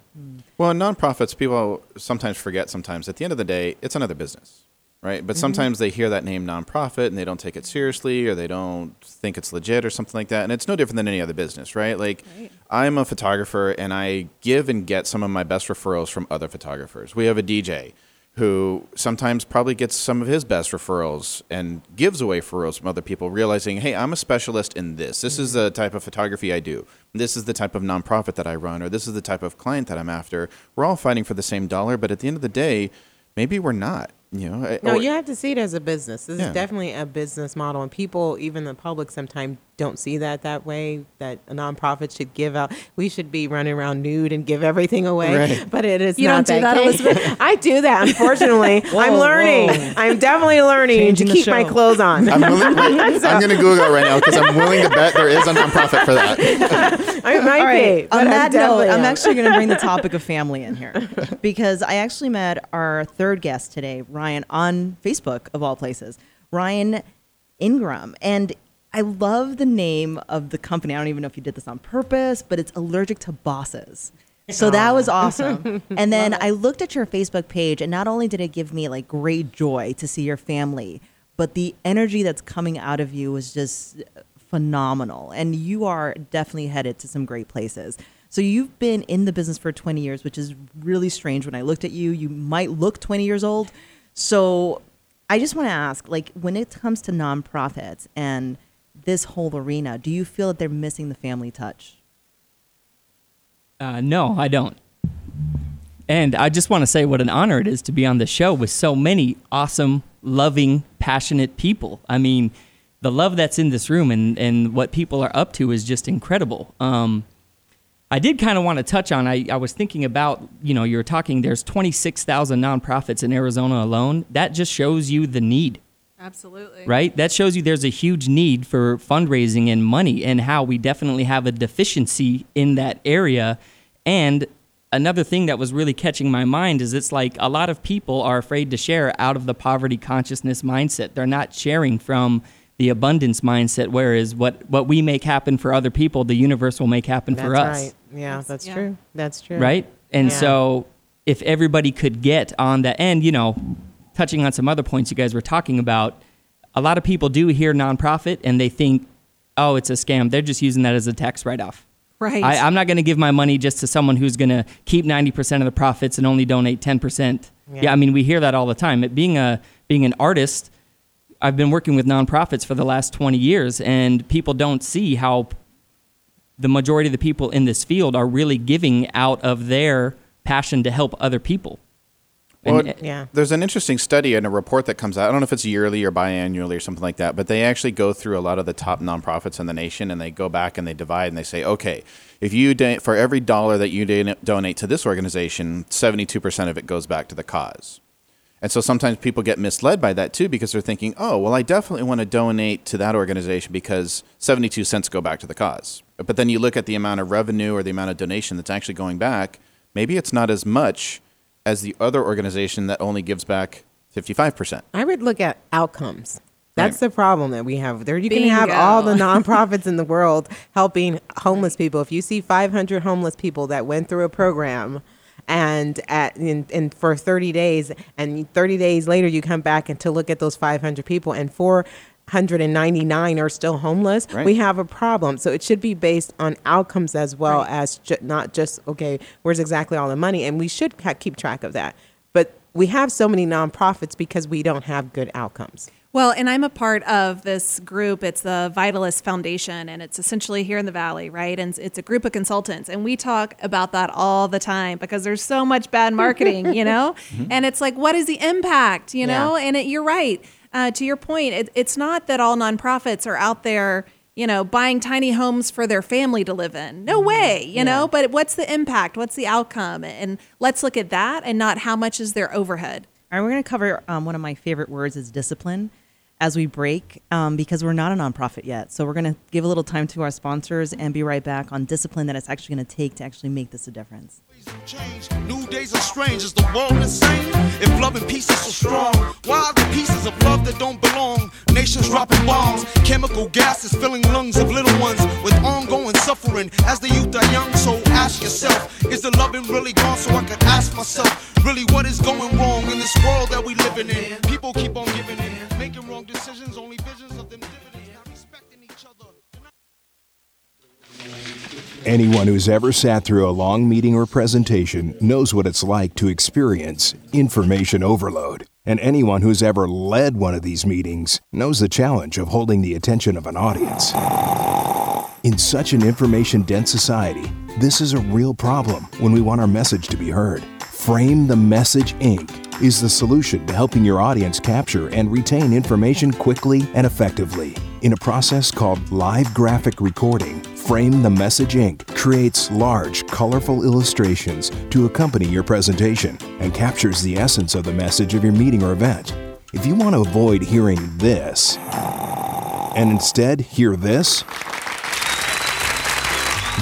Well, in nonprofits, people sometimes forget. Sometimes at the end of the day, it's another business, right? But mm-hmm. sometimes they hear that name nonprofit and they don't take it seriously, or they don't think it's legit, or something like that. And it's no different than any other business, right? Like, I'm a photographer, and I give and get some of my best referrals from other photographers. We have a DJ who sometimes probably gets some of his best referrals and gives away referrals from other people, realizing, hey, I'm a specialist in this. This is the type of photography I do. This is the type of nonprofit that I run, or this is the type of client that I'm after. We're all fighting for the same dollar, but at the end of the day, maybe we're not. You know, No, or- you have to see it as a business. This Yeah. is definitely a business model, and people, even the public, sometimes don't see that that way. That a nonprofit should give out. We should be running around nude and give everything away, Right. but it is You not don't do that, case. Elizabeth? I do that. Unfortunately, I'm learning. whoa. I'm definitely learning Changing to the keep my clothes on. I'm willing. Wait, I'm going to Google it right now because I'm willing to bet there is a nonprofit for that. I might All right. be. On that note, I'm am. actually going to bring the topic of family in here because I actually met our third guest today, Ryan, on Facebook of all places. Ryan Ingram, and I love the name of the company. I don't even know if you did this on purpose, but it's allergic to bosses. So that was awesome. And then I looked at your Facebook page, and not only did it give me like great joy to see your family, but the energy that's coming out of you was just phenomenal. And you are definitely headed to some great places. So you've been in the business for 20 years, which is really strange. When I looked at you, you might look 20 years old. So I just want to ask, like, when it comes to nonprofits and this whole arena, do you feel that they're missing the family touch? Uh, no, I don't. And I just want to say what an honor it is to be on the show with so many awesome, loving, passionate people. I mean, the love that's in this room and, and what people are up to is just incredible. Um, I did kind of want to touch on, I, I was thinking about, you know, you were talking, there's 26,000 nonprofits in Arizona alone. That just shows you the need Absolutely. right? That shows you there's a huge need for fundraising and money, and how we definitely have a deficiency in that area. And another thing that was really catching my mind is it's like a lot of people are afraid to share out of the poverty consciousness mindset. They're not sharing from the abundance mindset, whereas what, what we make happen for other people, the universe will make happen That's for us right. Yeah, that's yeah. true. That's true. right? And Yeah. so if everybody could get on that end, you know, touching on some other points you guys were talking about, a lot of people do hear nonprofit and they think, oh, it's a scam. They're just using that as a tax write off. Right. I, I'm not going to give my money just to someone who's going to keep 90% of the profits and only donate 10%. Yeah. Yeah. I mean, we hear that all the time. It, being, a, being an artist, I've been working with nonprofits for the last 20 years, and people don't see how the majority of the people in this field are really giving out of their passion to help other people. Well, And- Yeah. There's an interesting study and a report that comes out. I don't know if it's yearly or biannually or something like that, but they actually go through a lot of the top nonprofits in the nation and they go back and they divide and they say, okay, if you don- for every dollar that you don- donate to this organization, 72% of it goes back to the cause. And so sometimes people get misled by that too because they're thinking, oh, well, I definitely want to donate to that organization because 72 cents go back to the cause. But then you look at the amount of revenue or the amount of donation that's actually going back, maybe it's not as much as the other organization that only gives back 55%. I would look at outcomes. That's Right. the problem that we have. There, you can have all the nonprofits in the world helping homeless people. If you see 500 homeless people that went through a program, and at in, in for 30 days, and 30 days later you come back and to look at those 500 people, and 499 are still homeless, Right. we have a problem. So it should be based on outcomes as well Right. as ju- not just okay, where's exactly all the money, and we should ha- keep track of that. But we have so many nonprofits because we don't have good outcomes. Well, and I'm a part of this group. It's the Vitalyst Foundation, and it's essentially here in the Valley, right? And it's a group of consultants, and we talk about that all the time because there's so much bad marketing, you know? Mm-hmm. And it's like, what is the impact, you know? Yeah. And it, you're right. Uh, to your point, it, it's not that all nonprofits are out there, you know, buying tiny homes for their family to live in. No way, you know? But what's the impact? What's the outcome? And let's look at that and not how much is their overhead. All right, we're going to cover um, one of my favorite words is discipline as we break um, because we're not a nonprofit yet. So we're going to give a little time to our sponsors and be right back on discipline that it's actually going to take to actually make this a difference. change. New days are strange. Is the world insane? If love and peace is so strong, why are the pieces of love that don't belong? Nations dropping bombs, chemical gases filling lungs of little ones with ongoing suffering. As the youth are young, so ask yourself: Is the loving really gone? So I could ask myself, really, what is going wrong in this world that we living in? People keep on giving wrong decisions, only visions of them dividends, not respecting each other. Anyone who's ever sat through a long meeting or presentation knows what it's like to experience information overload. And anyone who's ever led one of these meetings knows the challenge of holding the attention of an audience. In such an information dense society, this is a real problem when we want our message to be heard. Frame the Message Inc. is the solution to helping your audience capture and retain information quickly and effectively. In a process called live graphic recording, Frame the Message Ink. creates large, colorful illustrations to accompany your presentation and captures the essence of the message of your meeting or event. If you want to avoid hearing this and instead hear this,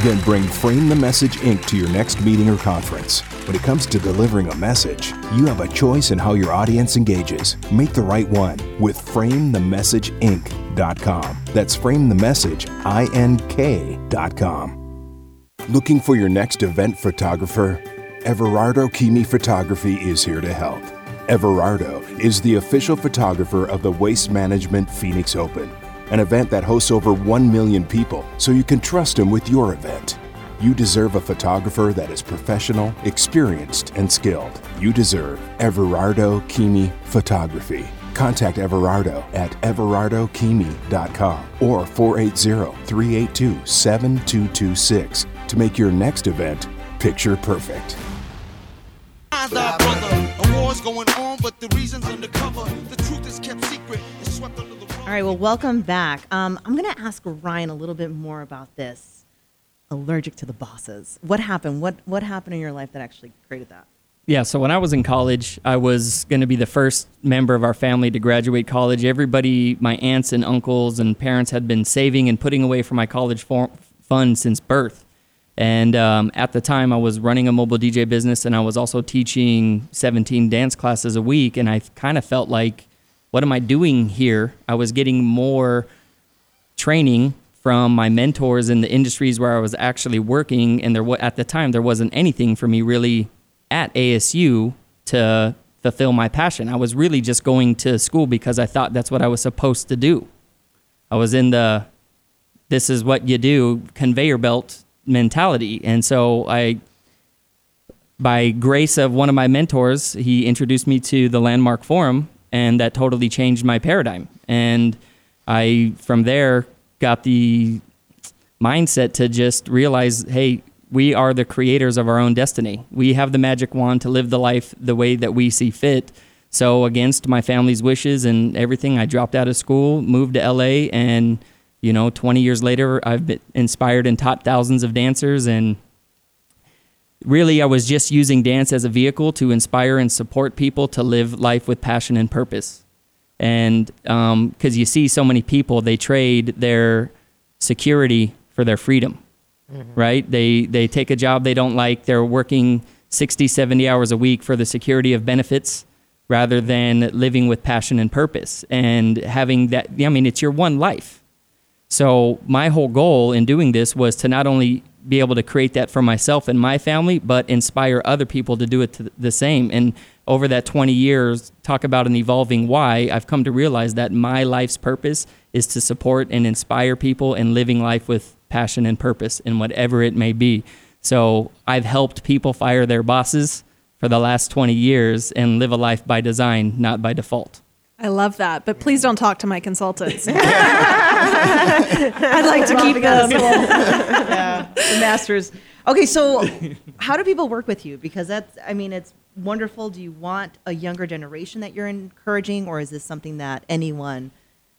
then bring Frame the Message Ink. to your next meeting or conference. When it comes to delivering a message, you have a choice in how your audience engages. Make the right one with FrameTheMessageInk.com. That's FrameTheMessageINK.com. Looking for your next event photographer? Everardo Keeme Photography is here to help. Everardo is the official photographer of the Waste Management Phoenix Open, an event that hosts over 1 million people, so you can trust him with your event. You deserve a photographer that is professional, experienced, and skilled. You deserve Everardo Keeme Photography. Contact Everardo at everardokeeme.com or 480-382-7226 to make your next event picture perfect. Eyes are brother. A war's going on, but the reason's undercover. The truth is kept secret. It's swept under the rug. All right, well, welcome back. Um, I'm going to ask Ryan a little bit more about this. Allergic to the bosses. What happened? What what happened in your life that actually created that? Yeah, so when I was in college, I was going to be the first member of our family to graduate college. Everybody, my aunts and uncles and parents had been saving and putting away for my college fund since birth. And um, at the time, I was running a mobile DJ business and I was also teaching 17 dance classes a week. And I kind of felt like, what am I doing here? I was getting more training from my mentors in the industries where I was actually working, and there at the time there wasn't anything for me really at ASU to fulfill my passion. I was really just going to school because I thought that's what I was supposed to do. I was in the this is what you do conveyor belt mentality, and so I by grace of one of my mentors, he introduced me to the Landmark Forum, and that totally changed my paradigm. And I, from there, got the mindset to just realize hey, we are the creators of our own destiny. We have the magic wand to live the life the way that we see fit. So, against my family's wishes and everything, I dropped out of school, moved to LA, and you know, 20 years later, I've been inspired and taught thousands of dancers and really I was just using dance as a vehicle to inspire and support people to live life with passion and purpose. And um, because you see so many people, they trade their security for their freedom, mm-hmm. right? They, they take a job they don't like, they're working 60, 70 hours a week for the security of benefits rather than living with passion and purpose and having that. I mean, it's your one life. So my whole goal in doing this was to not only be able to create that for myself and my family, but inspire other people to do it to the same. And over that 20 years, talk about an evolving why, I've come to realize that my life's purpose is to support and inspire people in living life with passion and purpose in whatever it may be. So I've helped people fire their bosses for the last 20 years and live a life by design, not by default. I love that, but please don't talk to my consultants. I'd like to keep them. yeah, the masters. Okay, so how do people work with you? Because that's, I mean, it's wonderful. Do you want a younger generation that you're encouraging, or is this something that anyone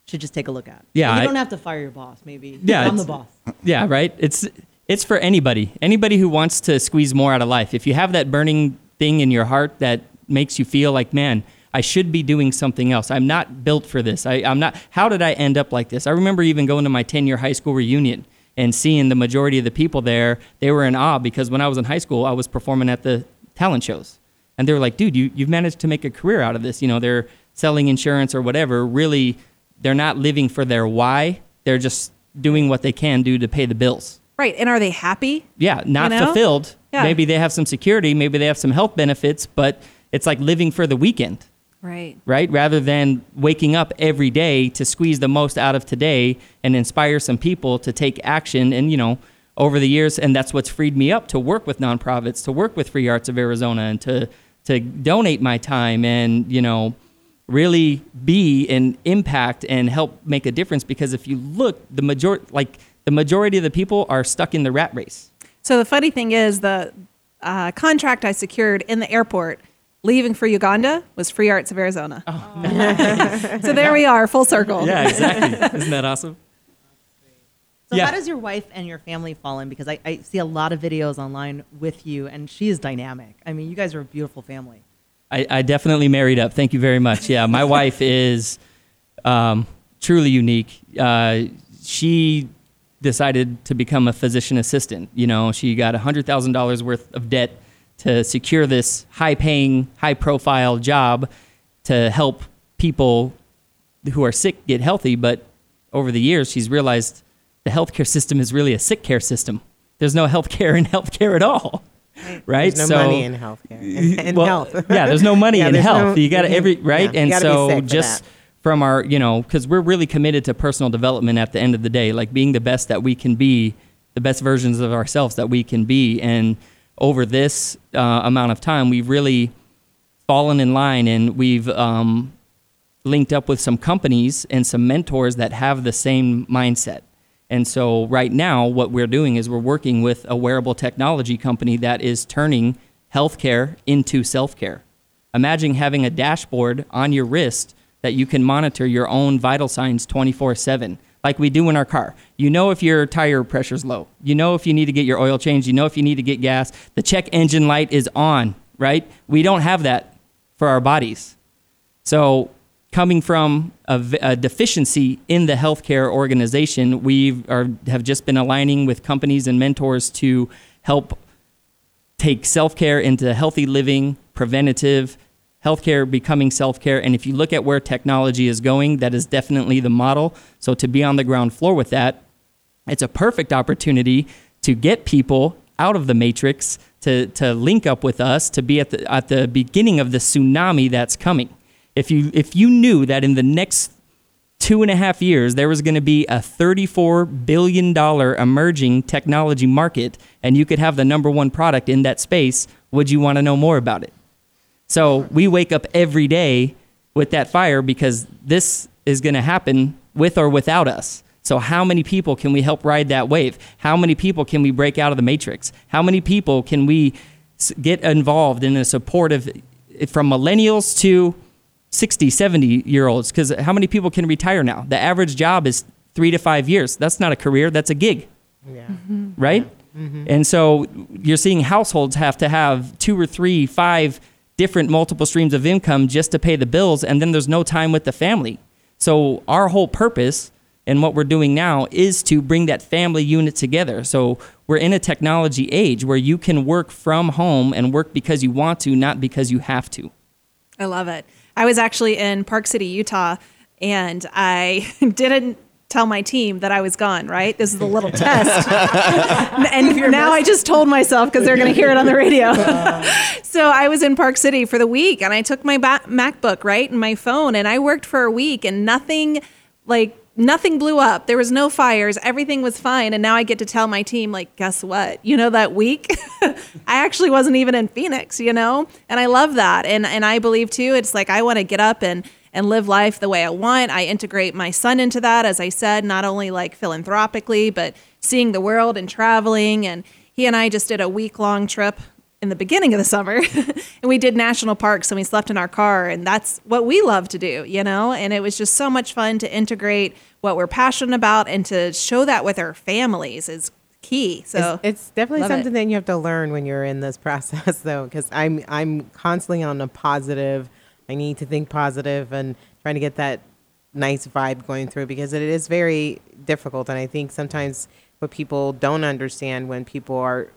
should just take a look at? Yeah, you I- don't have to fire your boss. Maybe Yeah, I'm the boss. Yeah, right. It's it's for anybody. Anybody who wants to squeeze more out of life. If you have that burning thing in your heart that makes you feel like, man, I should be doing something else. I'm not built for this. I, I'm not. How did I end up like this? I remember even going to my 10 year high school reunion and seeing the majority of the people there. They were in awe because when I was in high school, I was performing at the talent shows, and they were like, "Dude, you you've managed to make a career out of this." You know, they're selling insurance or whatever. Really, they're not living for their why. They're just doing what they can do to pay the bills. Right. And are they happy? Yeah, not You know? fulfilled. Yeah. Maybe they have some security, maybe they have some health benefits, but it's like living for the weekend, Right. right? Rather than waking up every day to squeeze the most out of today and inspire some people to take action. And, you know, over the years, and that's what's freed me up to work with nonprofits, to work with Free Arts of Arizona, and to, to donate my time and, you know, really be an impact and help make a difference because if you look the major like the majority of the people are stuck in the rat race So the funny thing is, the uh, contract I secured in the airport leaving for Uganda was Free Arts of Arizona. Oh, so there we are, full circle. Yeah, exactly. Isn't that awesome? So Yeah. how does your wife and your family fall in? Because I, I see a lot of videos online with you, and she is dynamic. I mean, you guys are a beautiful family. I, I definitely married up. Thank you very much. Yeah, my wife is um, truly unique. Uh, she decided to become a physician assistant. You know, she got $100,000 worth of debt to secure this high paying, high profile job to help people who are sick get healthy. But over the years, she's realized the healthcare system is really a sick care system. There's no healthcare in healthcare at all. Right? There's no money in healthcare. In, in Well, health. yeah, there's no money Yeah, in health. no- you got to every right, yeah, and so just from our, you know, because we're really committed to personal development. At the end of the day, like being the best that we can be, the best versions of ourselves that we can be, and over this uh, amount of time, we've really fallen in line, and we've um, linked up with some companies and some mentors that have the same mindset. And so right now, what we're doing is we're working with a wearable technology company that is turning healthcare into self care. Imagine having a dashboard on your wrist that you can monitor your own vital signs 24 7, like we do in our car. You know if your tire pressure's low, you know if you need to get your oil changed, you know if you need to get gas. The check engine light is on, right? We don't have that for our bodies. So, coming from a deficiency in the healthcare organization, we are, have just been aligning with companies and mentors to help take self care into healthy living, preventative, healthcare becoming self care. And if you look at where technology is going, that is definitely the model. So to be on the ground floor with that, it's a perfect opportunity to get people out of the matrix, to, to link up with us, to be at the, at the beginning of the tsunami that's coming. If you, if you knew that in the next two and a half years, there was going to be a $34 billion emerging technology market, and you could have the number one product in that space, would you want to know more about it? So we wake up every day with that fire because this is going to happen with or without us. So, how many people can we help ride that wave? How many people can we break out of the matrix? How many people can we get involved in a supportive, from millennials to 60, 70 year olds? Because how many people can retire now? The average job is three to five years. That's not a career, that's a gig Yeah. Mm-hmm. Mm-hmm. right? Mm-hmm. And so you're seeing households have to have two or three, five different multiple streams of income just to pay the bills, and then there's no time with the family. So our whole purpose and what we're doing now is to bring that family unit together. So we're in a technology age where you can work from home and work because you want to, not because you have to. I love it. I was actually in Park City, Utah, and I didn't tell my team that I was gone, right? This is a little test. and now I just told myself because they're going to hear it on the radio. so I was in Park City for the week and I took my ba- MacBook, right, and my phone, and I worked for a week and nothing like nothing blew up. There was no fires. Everything was fine. And now I get to tell my team, like, guess what? You know, that week, I actually wasn't even in Phoenix, you know? And I love that. And and I believe too, it's like I want to get up and and live life the way I want. I integrate my son into that, as I said, not only like philanthropically, but seeing the world and traveling. And he and I just did a week long trip in the beginning of the summer and we did national parks and we slept in our car and that's what we love to do you know and it was just so much fun to integrate what we're passionate about and to show that with our families is key. So it's, it's definitely love it. something that you have to learn when you're in this process though because i'm i'm constantly on a positive. I need to think positive and trying to get that nice vibe going through because it is very difficult. And i think sometimes what people don't understand when people are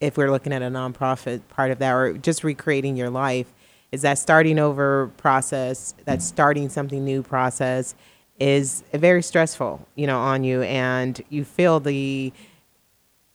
if we're looking at a nonprofit part of that or just recreating your life is that starting over process that starting something new process is very stressful you know on you and you feel the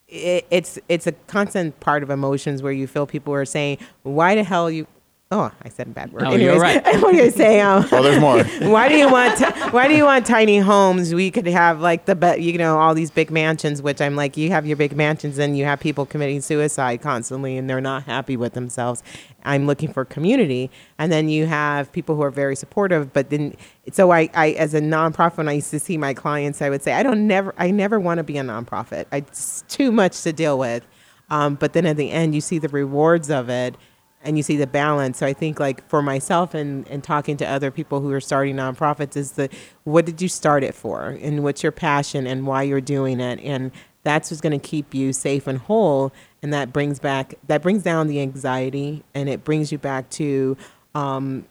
it, it's it's a constant part of emotions where you feel people are saying, "Why the hell you?" Oh, I said a bad word. No, you're right. what do you say? Um, Oh, there's more. why do you want? ti- why do you want tiny homes? We could have like the be- you know all these big mansions. Which I'm like, you have your big mansions, and you have people committing suicide constantly, and they're not happy with themselves. I'm looking for community, and then you have people who are very supportive. But then, so I, I as a nonprofit, when I used to see my clients, I would say, I don't never, I never want to be a nonprofit. I, it's too much to deal with. Um, but then at the end, you see the rewards of it and you see the balance. So I think like for myself and, and talking to other people who are starting nonprofits is the what did you start it for and what's your passion and why you're doing it and that's what's going to keep you safe and whole and that brings back that brings down the anxiety and it brings you back to um,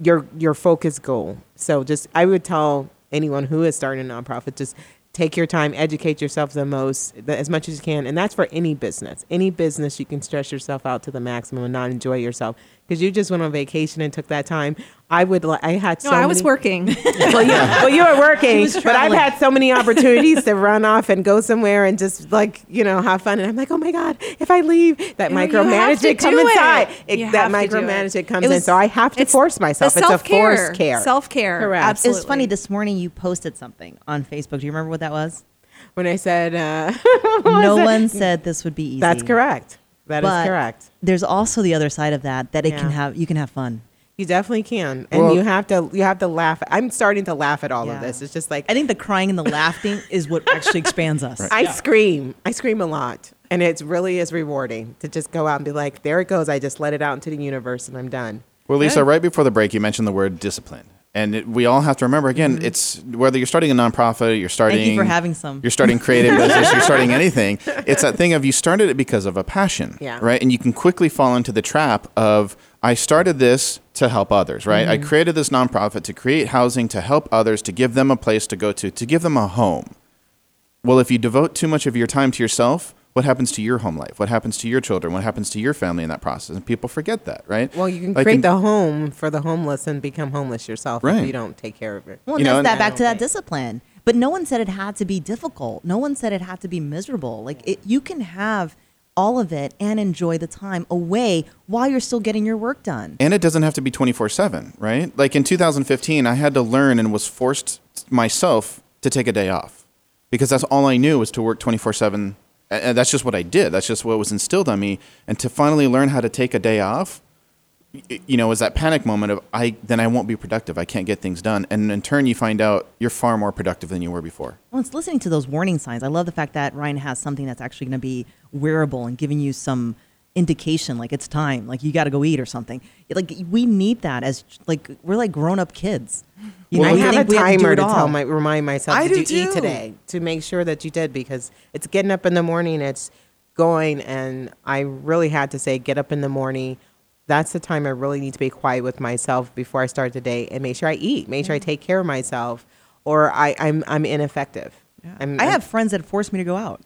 your your focus goal. So just I would tell anyone who is starting a nonprofit just take your time, educate yourself the most as much as you can, and that's for any business. Any business you can stress yourself out to the maximum and not enjoy yourself because you just went on vacation and took that time. I would li- I had no so i was many- working well, you, well, you were working, but I've had so many opportunities to run off and go somewhere and just like you know have fun. And I'm like, oh my god, if I leave, that You- you micromanagement comes do it. inside. It, that have it. micromanagement comes It in, so I have to force myself. the It's a self-care. forced care. Self-care. Correct. Absolutely. It's funny. This morning you posted something on Facebook. Do you remember what that was? When I said, uh, no one said this would be easy. that's correct. That is But correct. There's also the other side of that that it can have. You can have fun. You definitely can, and Well- you have to you have to laugh. I'm starting to laugh at all Yeah. of this. It's just like I think the crying and the laughing is what actually expands us. I scream. I scream a lot, and it really is rewarding to just go out and be like, "There it goes. I just let it out into the universe, and I'm done." Well, Lisa, right before the break, you mentioned the word discipline. And it, we all have to remember again, it's whether you're starting a nonprofit, you're starting. Mm-hmm. Thank you for having some. You're starting creative business, you're starting anything. It's that thing of you started it because of a passion, Yeah. right? And you can quickly fall into the trap of I started this to help others, right? I Mm-hmm. created this nonprofit to create housing to help others, to give them a place to go to, to give them a home. Well, if you devote too much of your time to yourself, what happens to your home life? What happens to your children? What happens to your family in that process? And people forget that, right? Well, you can Like create in- the home for the homeless and become homeless yourself Right. if you don't take care of it. Well, You know, that's that back to that Okay. discipline. But no one said it had to be difficult. No one said it had to be miserable. Like it, you can have all of it and enjoy the time away while you're still getting your work done. And it doesn't have to be 24 7, right? Like in 2015, I had to learn and was forced myself to take a day off because that's all I knew was to work 24 7. And that's just what I did. That's just what was instilled on me. And to finally learn how to take a day off, you know, is that panic moment of I then I won't be productive. I can't get things done. And in turn, you find out you're far more productive than you were before. Well, it's listening to those warning signs. I love the fact that Ryan has something that's actually going to be wearable and giving you some indication, like it's time, like you got to go eat or something. Like we need that as like we're like grown up kids. You I we have a think we to timer it to all. tell my remind myself I did do you eat today to make sure that you did because it's getting up in the morning it's going and I really had to say get up in the morning that's the time I really need to be quiet with myself before I start the day and make sure I eat make sure I mm-hmm. take care of myself or I, I'm I'm ineffective I'm, I I'm- have friends that force me to go out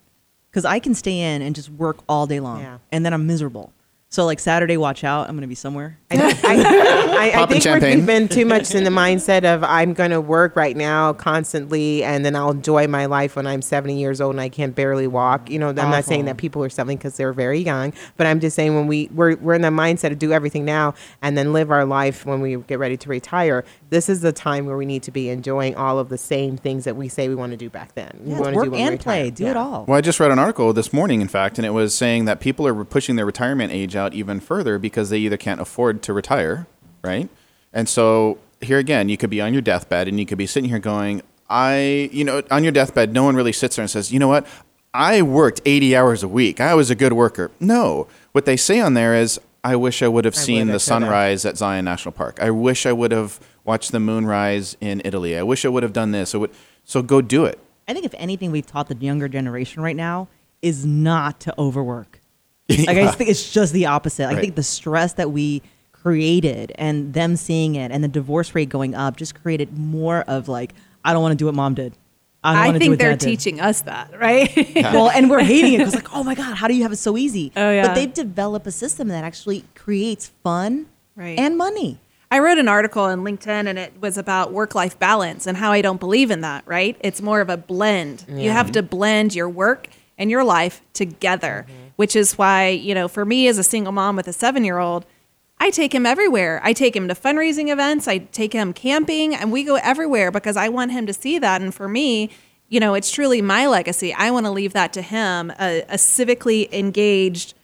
because I can stay in and just work all day long, Yeah. and then I'm miserable. So like Saturday, watch out, I'm going to be somewhere. I, I, I Popping think we've been too much in the mindset of I'm going to work right now constantly, and then I'll enjoy my life when I'm 70 years old and I can't barely walk. You know, I'm not saying that people are 70 because they're very young, but I'm just saying when we we're, we're in the mindset of do everything now and then live our life when we get ready to retire. This is the time where we need to be enjoying all of the same things that we say we want to do back then. We Yeah, wanna it's do work we and play, do it all. Well, I just read an article this morning, in fact, and it was saying that people are pushing their retirement age out even further because they either can't afford to retire, right? And so here again, you could be on your deathbed and you could be sitting here going, I, you know, on your deathbed, no one really sits there and says, you know what? I worked 80 hours a week. I was a good worker. No. What they say on there is, I wish I would have seen woulda, the sunrise at Zion National Park. I wish I would have watched the moonrise in Italy. I wish I would have done this. So, so go do it. I think if anything we've taught the younger generation right now is not to overwork. Like I just think it's just the opposite. I Right. think the stress that we created and them seeing it and the divorce rate going up just created more of like I don't want to do what mom did. I, don't I wanna do think they're dad did." teaching us that, right? well, and we're hating it because like, oh my god, how do you have it so easy? Oh, yeah. But they've developed a system that actually creates fun Right. and money. I wrote an article on LinkedIn and it was about work life balance and how I don't believe in that, right? It's more of a blend. You have to blend your work and your life together, mm-hmm. which is why, you know, for me as a single mom with a seven year old, I take him everywhere. I take him to fundraising events, I take him camping, and we go everywhere because I want him to see that. And for me, you know, it's truly my legacy. I want to leave that to him, a, a civically engaged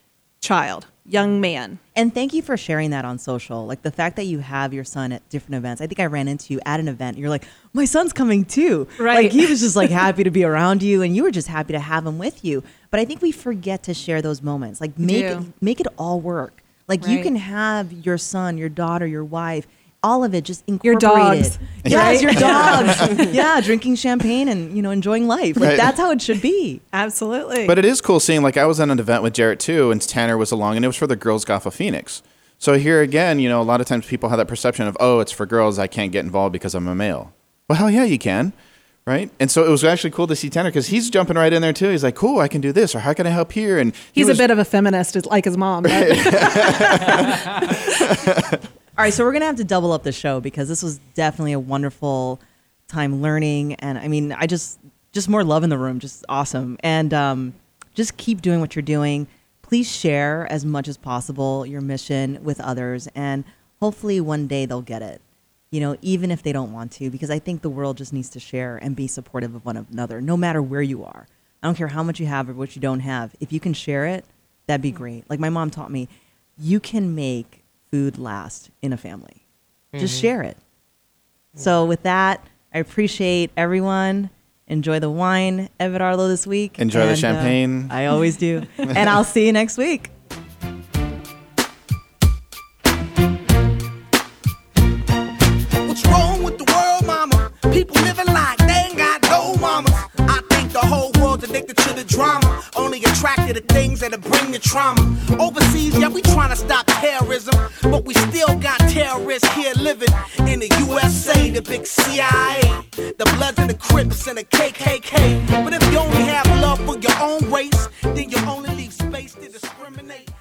child, young man. And thank you for sharing that on social. Like the fact that you have your son at different events. I think I ran into you at an event. You're like, my son's coming too. Right. Like he was just like happy to be around you, and you were just happy to have him with you. But I think we forget to share those moments. Like make it, make it all work. Like you can have your son, your daughter, your wife. All of it just incorporated. Your dogs. Yes, Right? your dogs. yeah, drinking champagne and you know enjoying life. Like Right. that's how it should be. Absolutely. But it is cool seeing, like, I was at an event with Jarrett too, and Tanner was along, and it was for the Girls Golf of Phoenix. So here again, you know, a lot of times people have that perception of, oh, it's for girls, I can't get involved because I'm a male. Well, hell yeah, you can, right? And so it was actually cool to see Tanner because he's jumping right in there too. He's like, cool, I can do this, or how can I help here? And he He's was- a bit of a feminist, like his mom. Right? All right, so we're gonna have to double up the show because this was definitely a wonderful time learning, and I mean, I just just more love in the room, just awesome, and um, just keep doing what you're doing. Please share as much as possible your mission with others, and hopefully one day they'll get it. You know, even if they don't want to, because I think the world just needs to share and be supportive of one another, no matter where you are. I don't care how much you have or what you don't have. If you can share it, that'd be great. Like my mom taught me, you can make food last in a family. just share it. So with that, I appreciate everyone. Enjoy the wine, Everardo, this week. Enjoy the And, uh, champagne. I always do. and I'll see you next week. the drama, only attracted to things that'll bring the trauma. Overseas, yeah, we trying to stop terrorism, but we still got terrorists here living in the USA, the big CIA, the Bloods and the Crips and the KKK. But if you only have love for your own race, then you only leave space to discriminate.